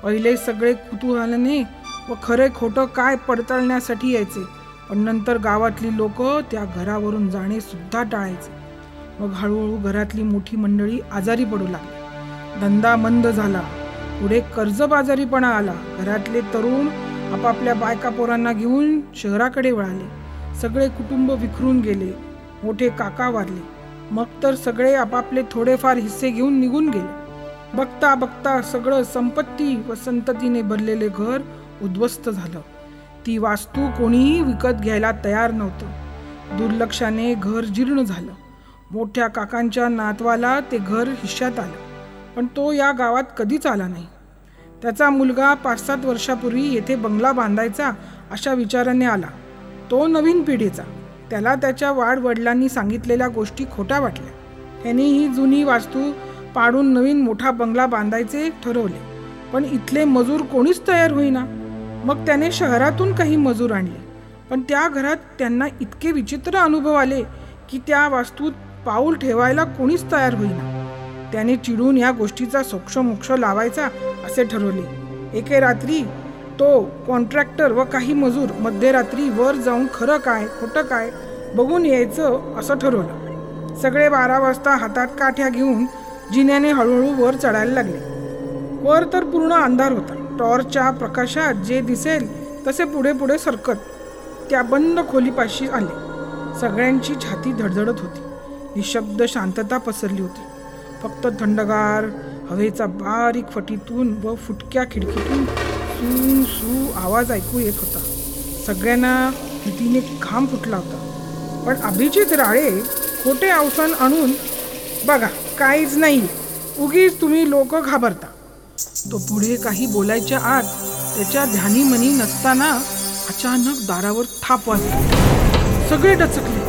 पहिले सगळे कुतूहलाने व खरे खोटं काय पडताळण्यासाठी यायचे पण नंतर गावातली लोक त्या घरावरून जाणे सुद्धा टाळायचे. मग हळूहळू घरातली मोठी मंडळी आजारी पडू लागली. धंदा मंद झाला. पुढे कर्जबाजारीपणा आला. घरातले तरुण आपापल्या बायका पोरांना घेऊन शहराकडे वळाले. सगळे कुटुंब विखरून गेले. मोठे काका वारले. मग तर सगळे आपापले थोडेफार हिस्से घेऊन निघून गेले. बघता बघता सगळं संपत्ती व संततीने भरलेले घर उद्ध्वस्त झालं. ती वास्तू कोणीही विकत घ्यायला तयार नव्हतं. दुर्लक्षाने घर जीर्ण झालं. मोठ्या काकांच्या नातवाला ते घर हिश्यात आलं. पण तो या गावात कधीच आला नाही. त्याचा मुलगा पाच सात वर्षापूर्वी येथे बंगला बांधायचा अशा विचाराने आला. तो नवीन पिढीचा. त्याला त्याच्या वाडवडिलांनी सांगितलेल्या गोष्टी खोट्या वाटल्या. त्याने ही जुनी वास्तू पाडून नवीन मोठा बंगला बांधायचे ठरवले. पण इथले मजूर कोणीच तयार होईना. मग त्याने शहरातून काही मजूर आणले. पण त्या घरात त्यांना इतके विचित्र अनुभव आले की त्या वास्तूत पाऊल ठेवायला कोणीच तयार होईना. त्याने चिडून या गोष्टीचा सोक्षमोक्ष लावायचा असे ठरवले. एके रात्री तो कॉन्ट्रॅक्टर व काही मजूर मध्यरात्री वर जाऊन खरं काय खोटं काय बघून यायचं असं ठरवलं. सगळे बारा वाजता हातात काठ्या घेऊन जिन्याने हळूहळू वर चढायला लागले. वर तर पूर्ण अंधार होता. टॉर्चच्या प्रकाशात जे दिसेल तसे पुढे पुढे सरकत त्या बंद खोलीपाशी आले. सगळ्यांची छाती धडधडत होती. निशब्द शांतता पसरली होती. फक्त थंडगार हवेचा बारीक फटीतून व फुटक्या खिडकीतून सू सू आवाज ऐकू येत होता. सगळ्यांना भीतीने घाम फुटला होता. पण अभिजित राळे खोटे अवसान आणून बघा काहीच नाही. उगीच तुम्ही लोक घाबरता. तो पुढे काही बोलायच्या आत त्याच्या ध्यानीमनी नसताना अचानक दारावर थाप वाजला. सगळे डचकले.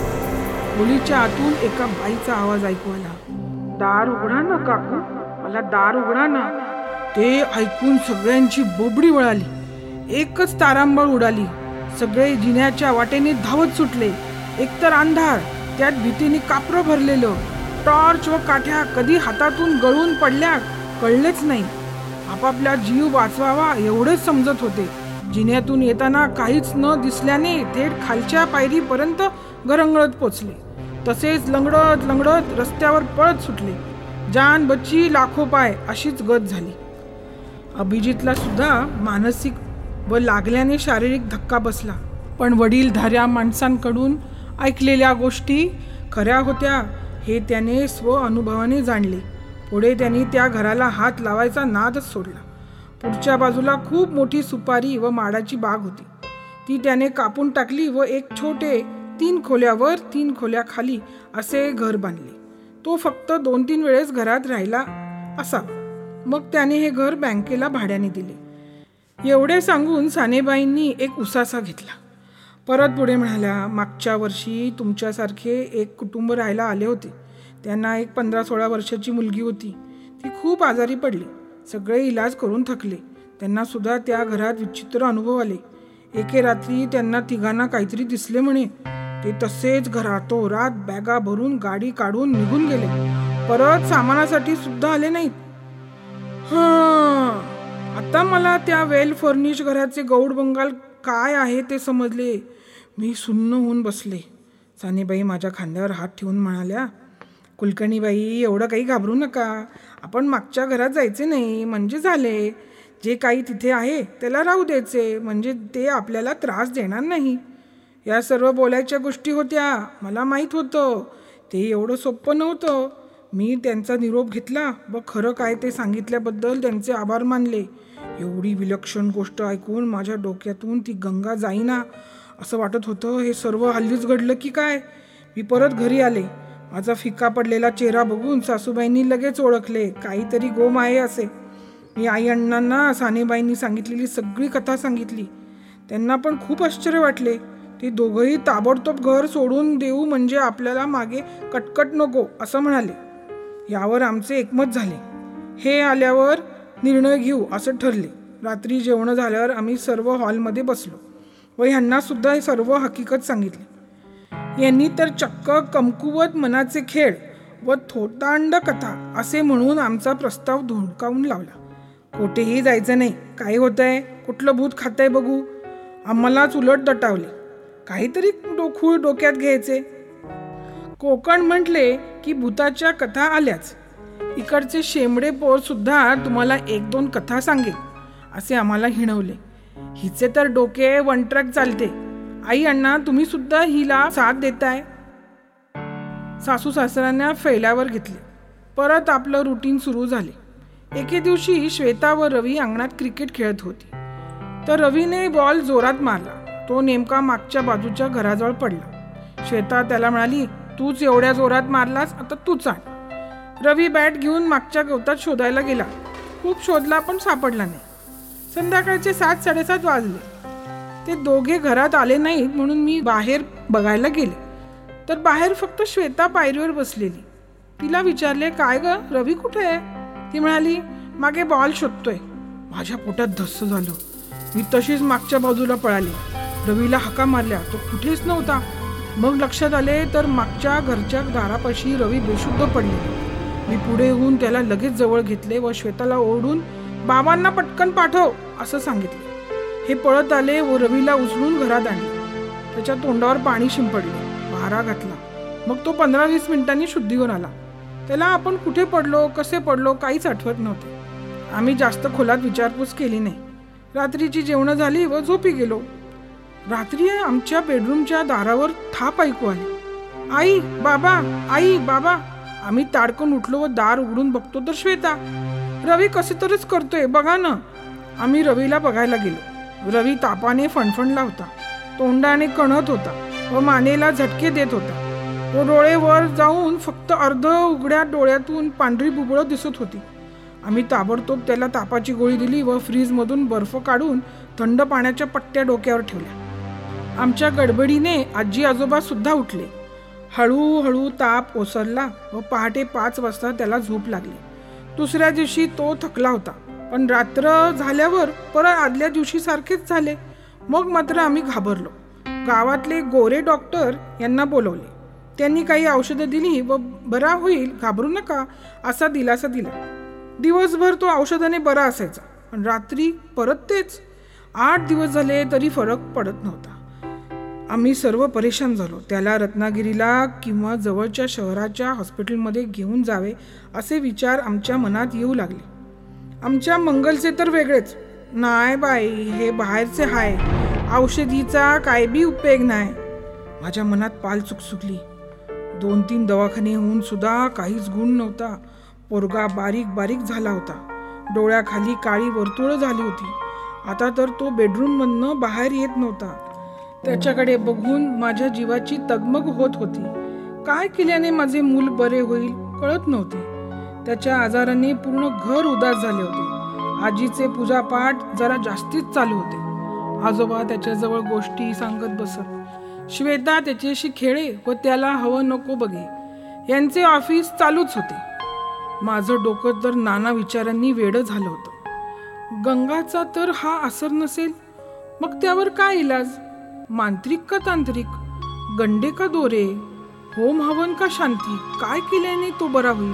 मुलीच्या आतून एका बाईचा आवाज ऐकू आला. दार उघडा ना काकू. मला दार उघडा ना. ते ऐकून सगळ्यांची बोबडी वळाली. एकच तारांबळ उडाली. सगळे जिन्याच्या वाटेने धावत सुटले. एकतर अंधार त्यात भीतीने कापरं भरलेलं. टॉर्च व काठ्या कधी हातातून गळून पडल्या कळलेच नाही. आपापला जीव वाचवावा एवढेच समजत होते. जिन्यातून येताना काहीच न दिसल्याने थेट खालच्या पायरीपर्यंत घरंगळत पोचले. तसेच लंगडत लंगडत रस्त्यावर पळत सुटले. जान बच्ची लाखो पाय अशीच गत झाली. अभिजितला सुद्धा मानसिक व लागल्याने शारीरिक धक्का बसला. पण वडीलधाऱ्या माणसांकडून ऐकलेल्या गोष्टी खऱ्या होत्या हे त्याने स्व अनुभवाने जाणले. पुढे त्यांनी त्या घराला हात लावायचा नादच सोडला. पुढच्या बाजूला खूप मोठी सुपारी व माडाची बाग होती. ती त्याने कापून टाकली व एक छोटे तीन खोल्यावर तीन खोल्या खाली असे घर बांधले. तो फक्त दोन तीन वेळेस घरात राहिला असावा. मग त्याने हे घर बँकेला भाड्याने दिले. एवढे सांगून सानेबाईंनी एक उसासा घेतला. परत पुढे म्हणाल्या मागच्या वर्षी तुमच्यासारखे एक कुटुंब राहायला आले होते. त्यांना एक पंधरा सोळा वर्षाची मुलगी होती. ती खूप आजारी पडली. सगळे इलाज करून थकले. त्यांना सुद्धा त्या घरात विचित्र अनुभव आले. एके रात्री त्यांना तिघांना काहीतरी दिसले म्हणे. ते तसेच घरातो रात बॅगा भरून गाडी काढून निघून गेले. परत सामानासाठी सुद्धा आले नाहीत. हां. आता मला त्या वेल फर्निश घराचे गौड बंगाल काय आहे ते समजले. मी सुन्न होऊन बसले. सानेबाई माझ्या खांद्यावर हात ठेवून म्हणाल्या कुलकर्णीबाई एवढं काही घाबरू नका. आपण मागच्या घरात जायचे नाही म्हणजे झाले. जे काही तिथे आहे त्याला राहू द्यायचे म्हणजे ते आपल्याला त्रास देणार नाही. या सर्व बोलायच्या गोष्टी होत्या. मला माहीत होतं. ते एवढं सोपं नव्हतं. मी त्यांचा निरोप घेतला. व खरं काय ते सांगितल्याबद्दल त्यांचे आभार मानले. एवढी विलक्षण गोष्ट ऐकून माझ्या डोक्यातून ती गंगा जाईना. असं वाटत होतं हे सर्व हल्लीच घडलं की काय? मी परत घरी आले. माझा फिका पडलेला चेहरा बघून सासूबाईंनी लगेच ओळखले. काहीतरी गोम आहे असे. मी आई अण्णांना सानेबाईंनी सांगितलेली सगळी कथा सांगितली. त्यांना पण खूप आश्चर्य वाटले. ते दोघंही ताबडतोब घर सोडून देऊ म्हणजे आपल्याला मागे कटकट नको असं म्हणाले. यावर आमचे एकमत झाले. हे आल्यावर निर्णय घेऊ असं ठरले. रात्री जेवणं झाल्यावर आम्ही सर्व हॉलमध्ये बसलो व ह्यांनासुद्धा हे सर्व हकीकत सांगितली. यांनी तर चक्क कमकुवत मनाचे खेळ व थोतांड कथा असे म्हणून आमचा प्रस्ताव धोंडकावून लावला. कोठेही जायचं नाही. काय होतंय? कुठलं भूत खातंय बघू? आम्हालाच उलट दटावले. काहीतरी डोखूळ डोक्यात घ्यायचे. कोकण म्हटले की भूताच्या कथा आल्याच. इकडचे शेंबडे पोर सुद्धा तुम्हाला एक दोन कथा सांगेल असे आम्हाला हिणवले. हिचे तर डोके वन ट्रॅक चालते. आई अण्णा तुम्ही सुद्धा हिला साथ देताय? सासू सासऱ्यांना फैल्यावर घेतले. परत आपलं रुटीन सुरू झाले. एके दिवशी श्वेता व रवी अंगणात क्रिकेट खेळत होती. तर रवीने बॉल जोरात मारला. तो नेमका मागच्या बाजूच्या घराजवळ पडला. श्वेता त्याला म्हणाली तूच एवढ्या जोरात मारलास आता तूच आण. रवी बॅट घेऊन मागच्या गवतात शोधायला गेला. खूप शोधला पण सापडला नाही. संध्याकाळचे सात साडेसात वाजले. ते दोघे घरात आले नाहीत म्हणून मी बाहेर बघायला गेले. तर बाहेर फक्त श्वेता पायरीवर बसलेली. तिला विचारले काय ग रवी कुठे आहे? ती म्हणाली मागे बॉल शोधतोय. माझ्या पोटात धस्स झालं. मी तशीच मागच्या बाजूला पळाली. रवीला हका मारल्या. तो कुठेच नव्हता. मग लक्षात आले तर मागच्या घरच्या दारापाशी रवी बेशुद्ध पडले. मी पुढे येऊन त्याला लगेच जवळ घेतले व श्वेताला ओढून बाबांना पटकन पाठव असं सांगितले. हे पळत आले व रवीला उचलून घरात आणले. त्याच्या तोंडावर पाणी शिंपडले वारा घातला. मग तो पंधरा वीस मिनिटांनी शुद्धीवर आला. त्याला आपण कुठे पडलो कसे पडलो काहीच आठवत नव्हते. आम्ही जास्त खोलात विचारपूस केली नाही. रात्रीची जेवणं झाली व झोपी गेलो. रात्री आमच्या बेडरूमच्या दारावर थाप ऐकू आली. आई बाबा आई बाबा आम्ही ताडकन उठलो व दार उघडून बघतो तर श्वेता. रवी कसे तरच करतोय बघा ना. आम्ही रवीला बघायला गेलो. रवी तापाने फणफणला होता. तोंडाने कणत होता व मानेला झटके देत होता. व डोळे वर जाऊन फक्त अर्ध उघड्या डोळ्यातून पांढरी बुबळं दिसत होती. आम्ही ताबडतोब त्याला तापाची गोळी दिली व फ्रीजमधून बर्फ काढून थंड पाण्याच्या पट्ट्या डोक्यावर ठेवल्या. आमच्या गडबडीने आजी आजोबा सुद्धा उठले. हळूहळू ताप ओसरला व पहाटे पाच वाजता त्याला झोप लागली. दुसऱ्या दिवशी तो थकला होता. पण रात्र झाल्यावर परत आदल्या दिवशी सारखेच झाले. मग मात्र आम्ही घाबरलो. गावातले गोरे डॉक्टर यांना बोलवले. त्यांनी काही औषधं दिली व बरा होईल घाबरू नका असा दिलासा दिला. दिवसभर तो औषधाने बरा असायचा. पण रात्री परत तेच. आठ दिवस झाले तरी फरक पडत नव्हता. आम्ही सर्व परेशान झालो. त्याला रत्नागिरीला किंवा जवळच्या शहराच्या हॉस्पिटलमध्ये घेऊन जावे असे विचार आमच्या मनात येऊ लागले. आमच्या मंगलचे तर वेगळेच. नाही बाई हे बाहेरचे हाय. औषधीचा काय बी उपयोग नाही. माझ्या मनात पाल चुकचुकली दोन तीन दवाखाने होऊन सुद्धा काहीच गुण नव्हता. पोरगा बारीक बारीक झाला होता. डोळ्याखाली काळी वर्तुळं झाली होती. आता तर तो बेडरूममधनं बाहेर येत नव्हता. त्याच्याकडे बघून माझ्या जीवाची तगमग होत होती. काय केल्याने माझे मूल बरे होईल कळत नव्हते. त्याच्या आजाराने पूर्ण घर उदास झाले होते. आजीचे पूजापाठ जरा जास्तीच चालू होते. आजोबा त्याच्याजवळ गोष्टी सांगत बसत. श्वेता त्याच्याशी खेळे व त्याला हवं नको बघे. यांचे ऑफिस चालूच होते. माझं डोकं तर नाना विचारांनी वेडं झालं होतं. गंगाचा तर हा असर नसेल. मग त्यावर काय इलाज? मांत्रिक का तांत्रिक? गंडे का दोरे? होम हवन का शांती? काय केल्याने तो बरा होईल?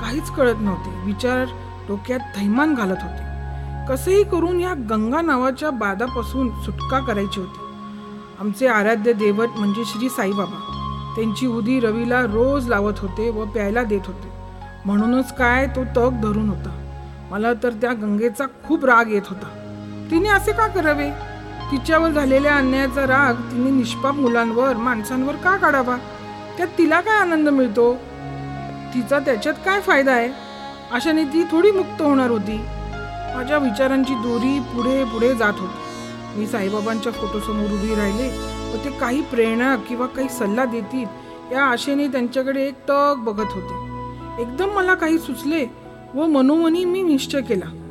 काहीच कळत नव्हते. विचार डोक्यात थैमान घालत होते. कसेही करून या गंगा नावाच्या बादापासून सुटका करायची होती. आमचे आराध्य देवत म्हणजे श्री साईबाबा. त्यांची उदी रवीला रोज लावत होते व प्यायला देत होते. म्हणूनच काय तो तग धरून होता. मला तर त्या गंगेचा खूप राग येत होता. तिने असे का करावे? तिच्यावर झालेल्या अन्यायाचा राग तिने निष्पाप मुलांवर माणसांवर का काढावा? त्यात तिला काय आनंद मिळतो? तिचा त्याच्यात काय फायदा आहे? अशाने ती थोडी मुक्त होणार होती. माझ्या विचारांची दोरी पुढे पुढे जात होती. मी साईबाबांच्या फोटोसमोर उभी राहिले व ते काही प्रेरणा किंवा काही सल्ला देतील या आशेने त्यांच्याकडे एक टक बघत होते. एकदम मला काही सुचले व मनोमनी मी निश्चय केला.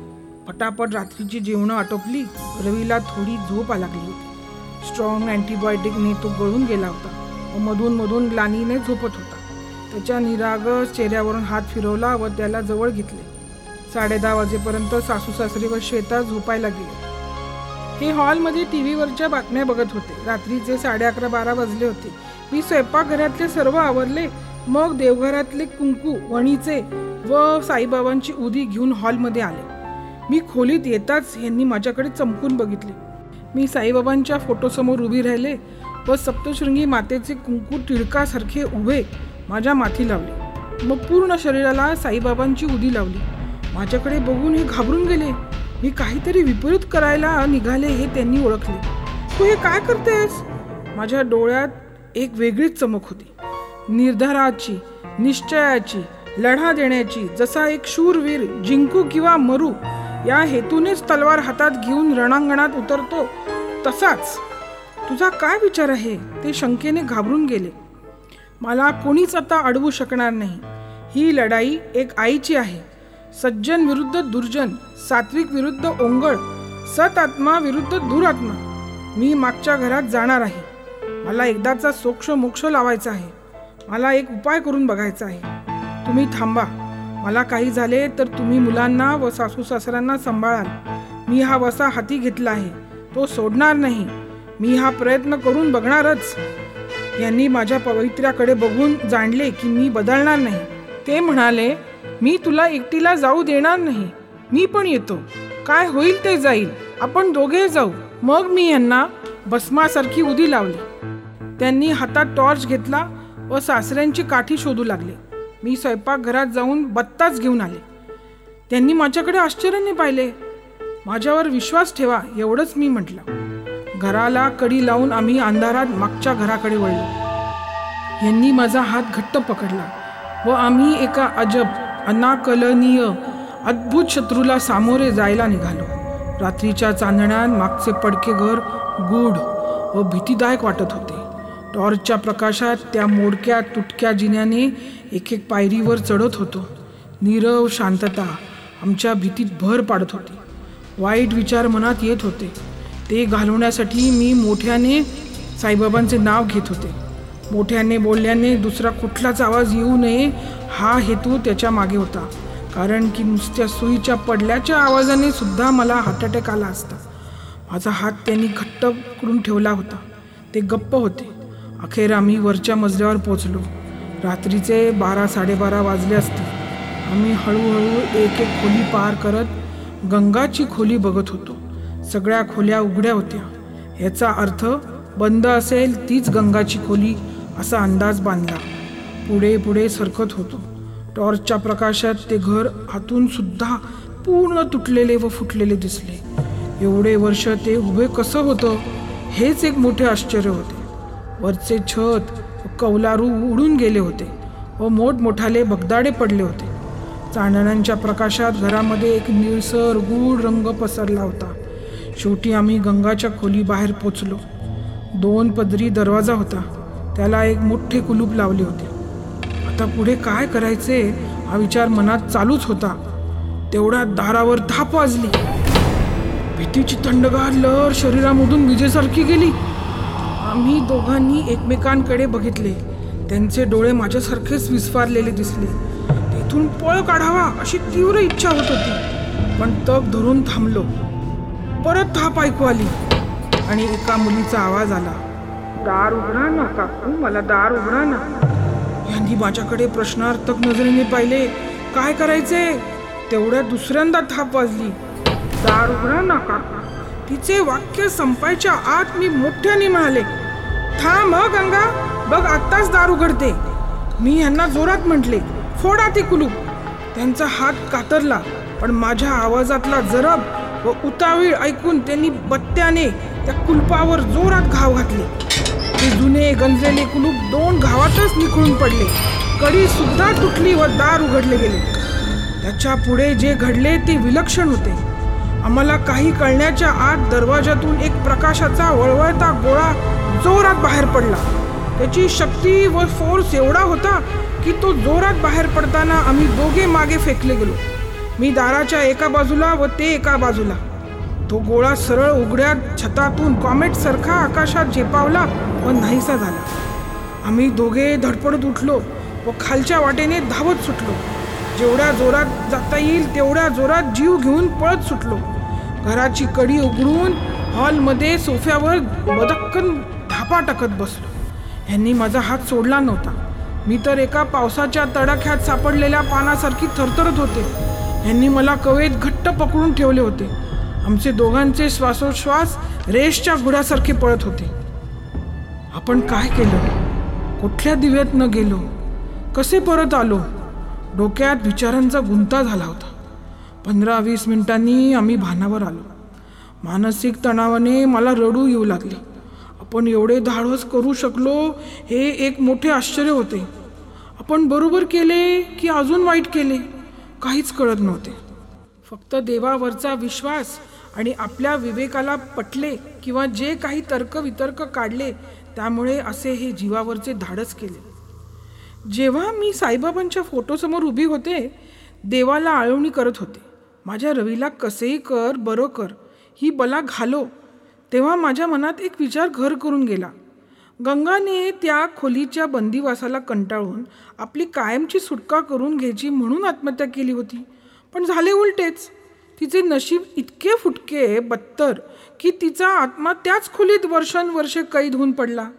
पटापट रात्रीची जेवणं आटोपली. रवीला थोडी झोप लागली. होती स्ट्रॉंग अँटीबायोटिकने तो गळून गेला होता. व मधून मधून ग्लानीने झोपत होता. त्याच्या निरागस चेहऱ्यावरून हात फिरवला व त्याला जवळ घेतले. साडे दहा वाजेपर्यंत सासू सासरे व श्वेता झोपायला गेले. हे हॉलमध्ये टी व्हीवरच्या बातम्या बघत होते. रात्रीचे साडे अकरा बारा वाजले होते. मी स्वयंपाकघरातले सर्व आवरले. मग देवघरातले कुंकू वणीचे व साईबाबांची उदी घेऊन हॉलमध्ये आले. मी खोलीत येताच यांनी माझ्याकडे चमकून बघितले. मी साईबाबांच्या फोटोसमोर उभी राहिले व सप्तशृंगी मातेचे कुंकू टिळकासारखे उभे माझ्या माथी लावले. मग पूर्ण शरीराला साईबाबांची उदी लावली. माझ्याकडे बघून हे घाबरून गेले. मी काहीतरी विपरीत करायला निघाले हे त्यांनी ओळखले. तू हे काय करतेस? माझ्या डोळ्यात एक वेगळीच चमक होती. निर्धाराची निश्चयाची लढा देण्याची जसा एक शूरवीर जिंकू किंवा मरू या हेतूनेच तलवार हातात घेऊन रणांगणात उतरतो. तसाच तुझा काय विचार आहे? ते शंकेने घाबरून गेले. मला कोणीच आता अडवू शकणार नाही. ही लढाई एक आईची आहे. सज्जन विरुद्ध दुर्जन सात्विक विरुद्ध ओंगळ सत आत्मा विरुद्ध दुरात्मा. मी मागच्या घरात जाणार आहे. मला एकदाचा सोक्ष मोक्ष लावायचा आहे. मला एक उपाय करून बघायचा आहे. तुम्ही थांबा. मला काही झाले तर तुम्ही मुलांना व सासू सासऱ्यांना सांभाळाल. मी हा वसा हाती घेतला आहे. तो सोडणार नाही. मी हा प्रयत्न करून बघणारच. यांनी माझ्या पवित्र्याकडे बघून जाणले की मी बदलणार नाही. ते म्हणाले मी तुला एकटीला जाऊ देणार नाही. मी पण येतो. काय होईल ते जाईल. आपण दोघे जाऊ. मग मी यांना भस्मासारखी उदी लावली. त्यांनी हातात टॉर्च घेतला व सासऱ्यांची काठी शोधू लागले. मी स्वयंपाकघरात जाऊन बत्ताच घेऊन आले. त्यांनी माझ्याकडे आश्चर्याने पाहिले. माझ्यावर विश्वास ठेवा एवढंच मी म्हटलं. घराला कडी लावून आम्ही अंधारात मागच्या घराकडे वळलो. यांनी माझा हात घट्ट पकडला व आम्ही एका अजब अनाकलनीय अद्भुत शत्रूला सामोरे जायला निघालो. रात्रीच्या चांदण्यात मागचे पडके घर गूढ व भीतीदायक वाटत होते. टॉर्चच्या प्रकाशात त्या मोडक्या तुटक्या जिन्याने एक एक पायरीवर चढत होतो. नीरव शांतता आमच्या भीतीत भर पाडत होती. वाईट विचार मनात येत होते. ते घालवण्यासाठी मी मोठ्याने साईबाबांचे नाव घेत होते. मोठ्याने बोलल्याने दुसरा कुठलाच आवाज येऊ नये हा हेतू त्याच्यामागे होता. कारण की नुसत्या सुईच्या पडल्याच्या आवाजाने सुद्धा मला हार्ट अटॅक आला असता. माझा हात त्यांनी घट्ट करून ठेवला होता. ते गप्प होते. अखेर आम्ही वरच्या मजल्यावर पोचलो. रात्रीचे बारा साडेबारा वाजले असते. आम्ही हळूहळू एक एक खोली पार करत गंगाची खोली बघत होतो. सगळ्या खोल्या उघड्या होत्या. याचा अर्थ बंद असेल तीच गंगाची खोली असा अंदाज बांधला. पुढे पुढे सरकत होतो. टॉर्चच्या प्रकाशात ते घर आतून सुद्धा पूर्ण तुटलेले व फुटलेले दिसले. एवढे वर्ष ते उभे कसं होतं हेच एक मोठे आश्चर्य होते. वरचे छत कौलारू उडून गेले होते व मोठमोठाले भगदाडे पडले होते. चांदण्यांच्या प्रकाशात घरामध्ये एक निळसर गूढ रंग पसरला होता. शेवटी आम्ही गंगाच्या खोली बाहेर पोचलो. दोन पदरी दरवाजा होता. त्याला एक मोठे कुलूप लावले होते. आता पुढे काय करायचे हा विचार मनात चालूच होता. तेवढ्या दारावर धाप वाजली. भीतीची थंडगार लहर शरीरामधून विजेसारखी गेली. आम्ही दोघांनी एकमेकांकडे बघितले. त्यांचे डोळे माझ्यासारखेच विस्फारलेले दिसले. तिथून पळ काढावा अशी तीव्र इच्छा होत होती. पण तग धरून थांबलो. परत थाप ऐकू आली आणि एका मुलीचा आवाज आला. दार उघडा ना काकू मला दार उघडा ना. यांनी माझ्याकडे प्रश्नार्थक नजरेने पाहिले. काय करायचे? तेवढ्या दुसऱ्यांदा थाप वाजली. दार उघडा ना काकू. तिचे वाक्य संपायच्या आत मी मोठ्याने म्हणाले. थांब ह गंगा. बघ आत्ताच दार उघडते. मी यांना जोरात म्हटले फोडा ते कुलूप. त्यांचा हात कातरला पण माझ्या आवाजातला जरब व उतावीळ ऐकून त्यांनी बत्त्याने त्या कुलपावर जोरात घाव घातले. ते जुने गंजलेले कुलूप दोन घावातच निखळून पडले. कडी सुद्धा तुटली व दार उघडले गेले. त्याच्या पुढे जे घडले ते विलक्षण होते. आम्हाला काही कळण्याच्या आत दरवाजातून एक प्रकाशाचा वळवळता गोळा जोरात बाहेर पडला. त्याची शक्ती व फोर्स एवढा होता की तो जोरात बाहेर पडताना आम्ही दोघे मागे फेकले गेलो. मी दाराच्या एका बाजूला व ते एका बाजूला. तो गोळा सरळ उघड्या छतातून कॉमेट सारखा आकाशात झेपावला व नाहीसा झाला. आम्ही दोघे धडपडत उठलो व खालच्या वाटेने धावत सुटलो. जेवढ्या जोरात जाता येईल तेवढ्या जोरात जीव घेऊन पळत सुटलो. घराची कडी उघडून हॉलमध्ये सोफ्यावर बदक्कन धापा टाकत बसलो. ह्यांनी माझा हात सोडला नव्हता. मी तर एका पावसाच्या तडाख्यात सापडलेल्या पानासारखी थरथरत होते. ह्यांनी मला कवेत घट्ट पकडून ठेवले होते. आमचे दोघांचे श्वासोश्वास रेषच्या घुड्यासारखे पळत होते. आपण काय केलं? कुठल्या दिव्यात न गेलो? कसे परत आलो? डोक्यात विचारांचा गुंता झाला होता. पंधरा वीस मिनिटांनी आम्ही भानावर आलो. मानसिक तणावाने मला रडू येऊ लागले. आपण एवढे धाडस करू शकलो हे एक मोठे आश्चर्य होते. आपण बरोबर केले की अजून वाईट केले काहीच कळत नव्हते. फक्त देवावरचा विश्वास आणि आपल्या विवेकाला पटले किंवा जे काही तर्कवितर्क काढले त्यामुळे असे हे जीवावरचे धाडस केले. जेव्हा मी साईबाबांच्या फोटोसमोर उभी होते देवाला आळवणी करत होते. माझ्या रवीला कसेही कर बरं कर ही बला घालो तेव्हा माझ्या मनात एक विचार घर करून गेला. गंगाने त्या खोलीच्या बंदिवासाला कंटाळून आपली कायमची सुटका करून घ्यायची म्हणून आत्महत्या केली होती. पण झाले उलटेच. तिचे नशीब इतके फुटके बत्तर की तिचा आत्मा त्याच खोलीत वर्षानुवर्षे कैद होऊन पडला.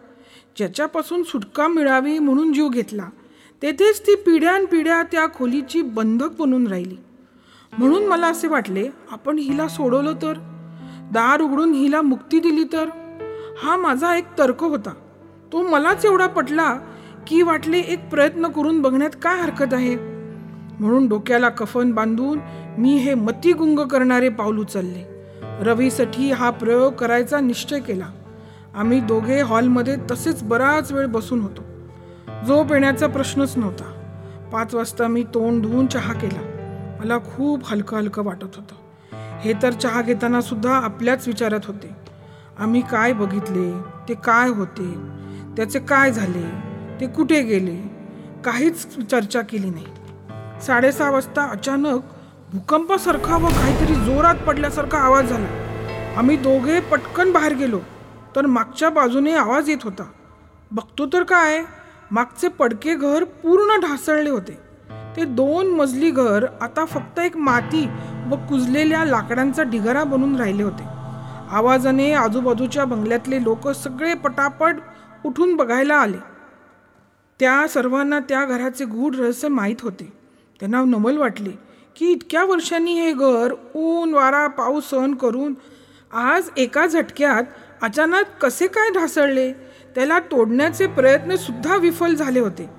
ज्याच्यापासून सुटका मिळावी म्हणून जीव घेतला तेथेच ती पिढ्यानपिढ्या त्या खोलीची बंधक बनून राहिली. म्हणून मला असे वाटले आपण हिला सोडवलं तर? दार उघडून हिला मुक्ती दिली तर? हा माझा एक तर्क होता. तो मलाच एवढा पटला की वाटले एक प्रयत्न करून बघण्यात काय हरकत आहे. म्हणून डोक्याला कफन बांधून मी हे मतिगुंग करणारे पाऊल उचलले. रवीसाठी हा प्रयोग करायचा निश्चय केला. आम्ही दोघे हॉलमध्ये तसेच बराच वेळ बसून होतो. झोप येण्याचा प्रश्नच नव्हता. पाच वाजता मी तोंड धुवून चहा केला. मला खूप हलकं हलकं वाटत होतं. हे तर चहा घेताना सुद्धा आपल्याच विचारात होते. आम्ही काय बघितले? ते काय होते? त्याचे काय झाले? ते कुठे गेले? काहीच चर्चा केली नाही. साडेसहा वाजता अचानक भूकंपासारखा व काहीतरी जोरात पडल्यासारखा आवाज झाला. आम्ही दोघे पटकन बाहेर गेलो तर मागच्या बाजूने आवाज येत होता. बघतो तर काय? मागचे पडके घर पूर्ण ढासळले होते. ते दोन मजली घर आता फक्त एक माती व कुजलेल्या लाकडांचा ढिगारा बनून राहिले होते. आवाजाने आजूबाजूच्या बंगल्यातले लोक सगळे पटापट उठून बघायला आले. त्या सर्वांना त्या घराचे गूढ रहस्य माहीत होते. त्यांना नवल वाटले की इतक्या वर्षांनी हे घर ऊन वारा पाऊस सहन करून आज एका झटक्यात अचानक कसे काय ढासळले? त्याला तोडण्याचे प्रयत्नसुद्धा विफल झाले होते.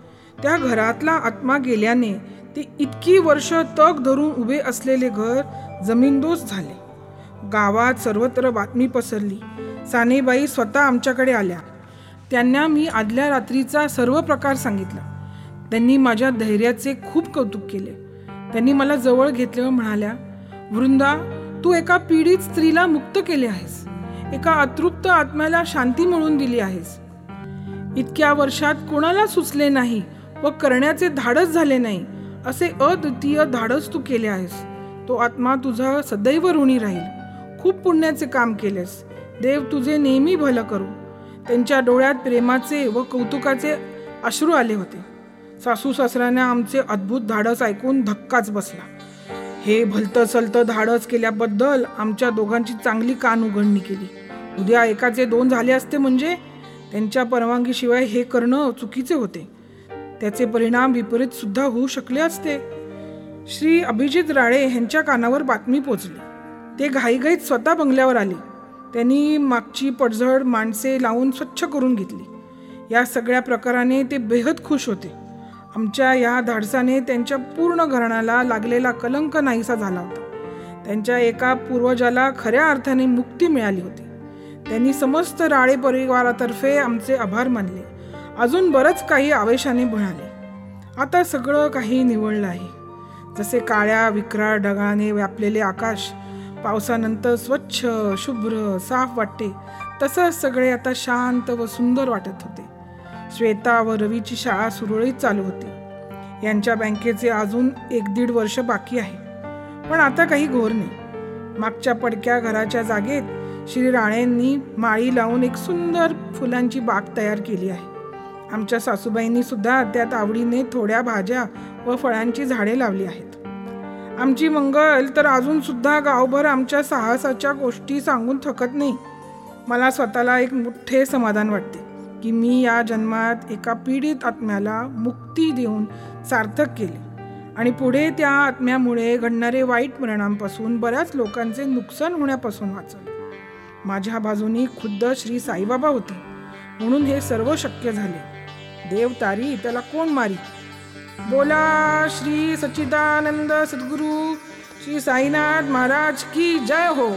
त्या घरातला आत्मा गेल्याने ते इतकी वर्ष तग धरून उभे असलेले घर जमीनदोस झाले. गावात सर्वत्र बातमी पसरली. सानेबाई स्वतः आमच्याकडे आल्या. त्यांना मी आदल्या रात्रीचा सर्व प्रकार सांगितला. त्यांनी माझ्या धैर्याचे खूप कौतुक केले. त्यांनी मला जवळ घेतले व म्हणाल्या वृंदा तू एका पीडित स्त्रीला मुक्त केले आहेस. एका अतृप्त आत्म्याला शांती मिळवून दिली आहेस. इतक्या वर्षात कोणाला सुचले नाही व करण्याचे धाडस झाले नाही. असे अद्वितीय धाडस तू केले आहेस. तो आत्मा तुझा सदैव ऋणी राहील. खूप पुण्याचे काम केलेस. देव तुझे नेहमी भलं करू. त्यांच्या डोळ्यात प्रेमाचे व कौतुकाचे अश्रू आले होते. सासू सासऱ्याने आमचे अद्भुत धाडस ऐकून धक्काच बसला. हे भलतं सलतं धाडस केल्याबद्दल आमच्या दोघांची चांगली कान उघडणी केली. उद्या एकाचे दोन झाले असते म्हणजे? त्यांच्या परवानगीशिवाय हे करणं चुकीचे होते. त्याचे परिणाम विपरीत सुद्धा होऊ शकले असते. श्री अभिजित राळे यांच्या कानावर बातमी पोचली. ते घाईघाईत स्वतः बंगल्यावर आले. त्यांनी मागची पडझड माणसे लावून स्वच्छ करून घेतली. या सगळ्या प्रकाराने ते बेहद खुश होते. आमच्या या धाडसाने त्यांच्या पूर्ण घराण्याला लागलेला कलंक नाहीसा झाला होता. त्यांच्या एका पूर्वजाला खऱ्या अर्थाने मुक्ती मिळाली होती. त्यांनी समस्त राळे परिवारातर्फे आमचे आभार मानले. अजून बरंच काही आवेशाने म्हणाले आता सगळं काही निवडलं आहे. जसे काळ्या विक्राळ ढगाने व्यापलेले आकाश पावसानंतर स्वच्छ शुभ्र साफ वाटते तसंच सगळे आता शांत व सुंदर वाटत होते. श्वेता व रवीची शाळा सुरळीत चालू होती. यांच्या बँकेचे अजून एक दीड वर्ष बाकी आहे. पण आता काही घोर नाही. मागच्या पडक्या घराच्या जागेत श्री राणेंनी माळी लावून एक सुंदर फुलांची बाग तयार केली आहे. आमच्या सासूबाईंनी सुद्धा त्यात आवडीने थोड्या भाज्या व फळांची झाडे लावली आहेत. आमची मंगल तर अजून सुद्धा गावभर आमच्या साहसाच्या गोष्टी सांगून थकत नाही. मला स्वतःला एक मोठे समाधान वाटते की मी या जन्मात एका पीडित आत्म्याला मुक्ती देऊन सार्थक केले. आणि पुढे त्या आत्म्यामुळे घडणारे वाईट परिणामापासून बऱ्याच लोकांचे नुकसान होण्यापासून वाचवले माझ्या बाजूनी खुद्द श्री साईबाबा होते म्हणून हे सर्व शक्य झाले. देव तारी त्याला कोण मारी? बोला श्री सच्चिदानंद सद्गुरू श्री साईनाथ महाराज की जय हो.